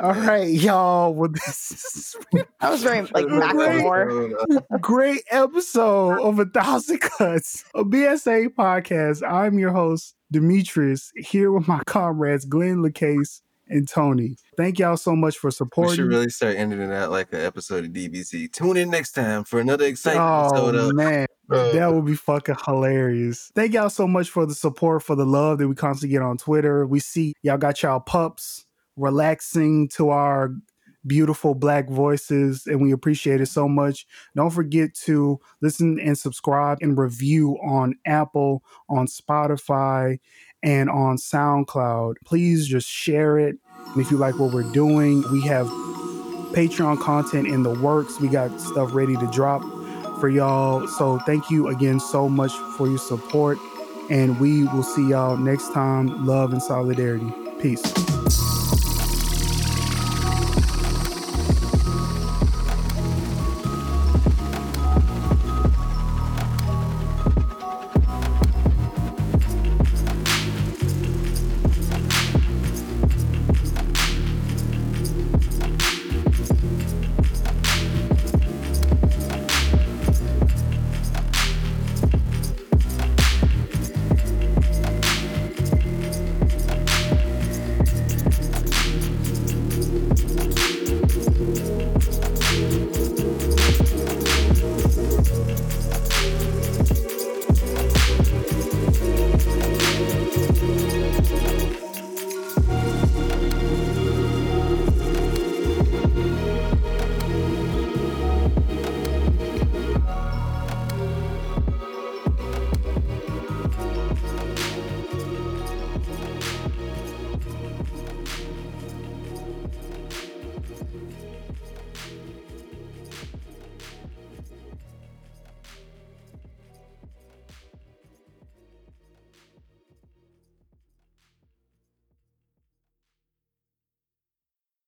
All right, y'all. Well, this is That was very like Great. Great episode of A Thousand Cuts, a BSA podcast. I'm your host, Demetrius, here with my comrades, Glenn Lucas and Tony. Thank y'all so much for we supporting. should really start ending it out like an episode of DBZ. Tune in next time for another exciting episode oh, of man. Uh, That would be fucking hilarious. Thank y'all so much for the support, for the love that we constantly get on Twitter. We see y'all got y'all pups relaxing to our beautiful black voices, and we appreciate it so much. Don't forget to listen and subscribe and review on Apple, on Spotify, and on SoundCloud. Please just share it. And if you like what we're doing, we have Patreon content in the works. We got stuff ready to drop for y'all. So thank you again so much for your support. And we will see y'all next time. Love and solidarity. Peace.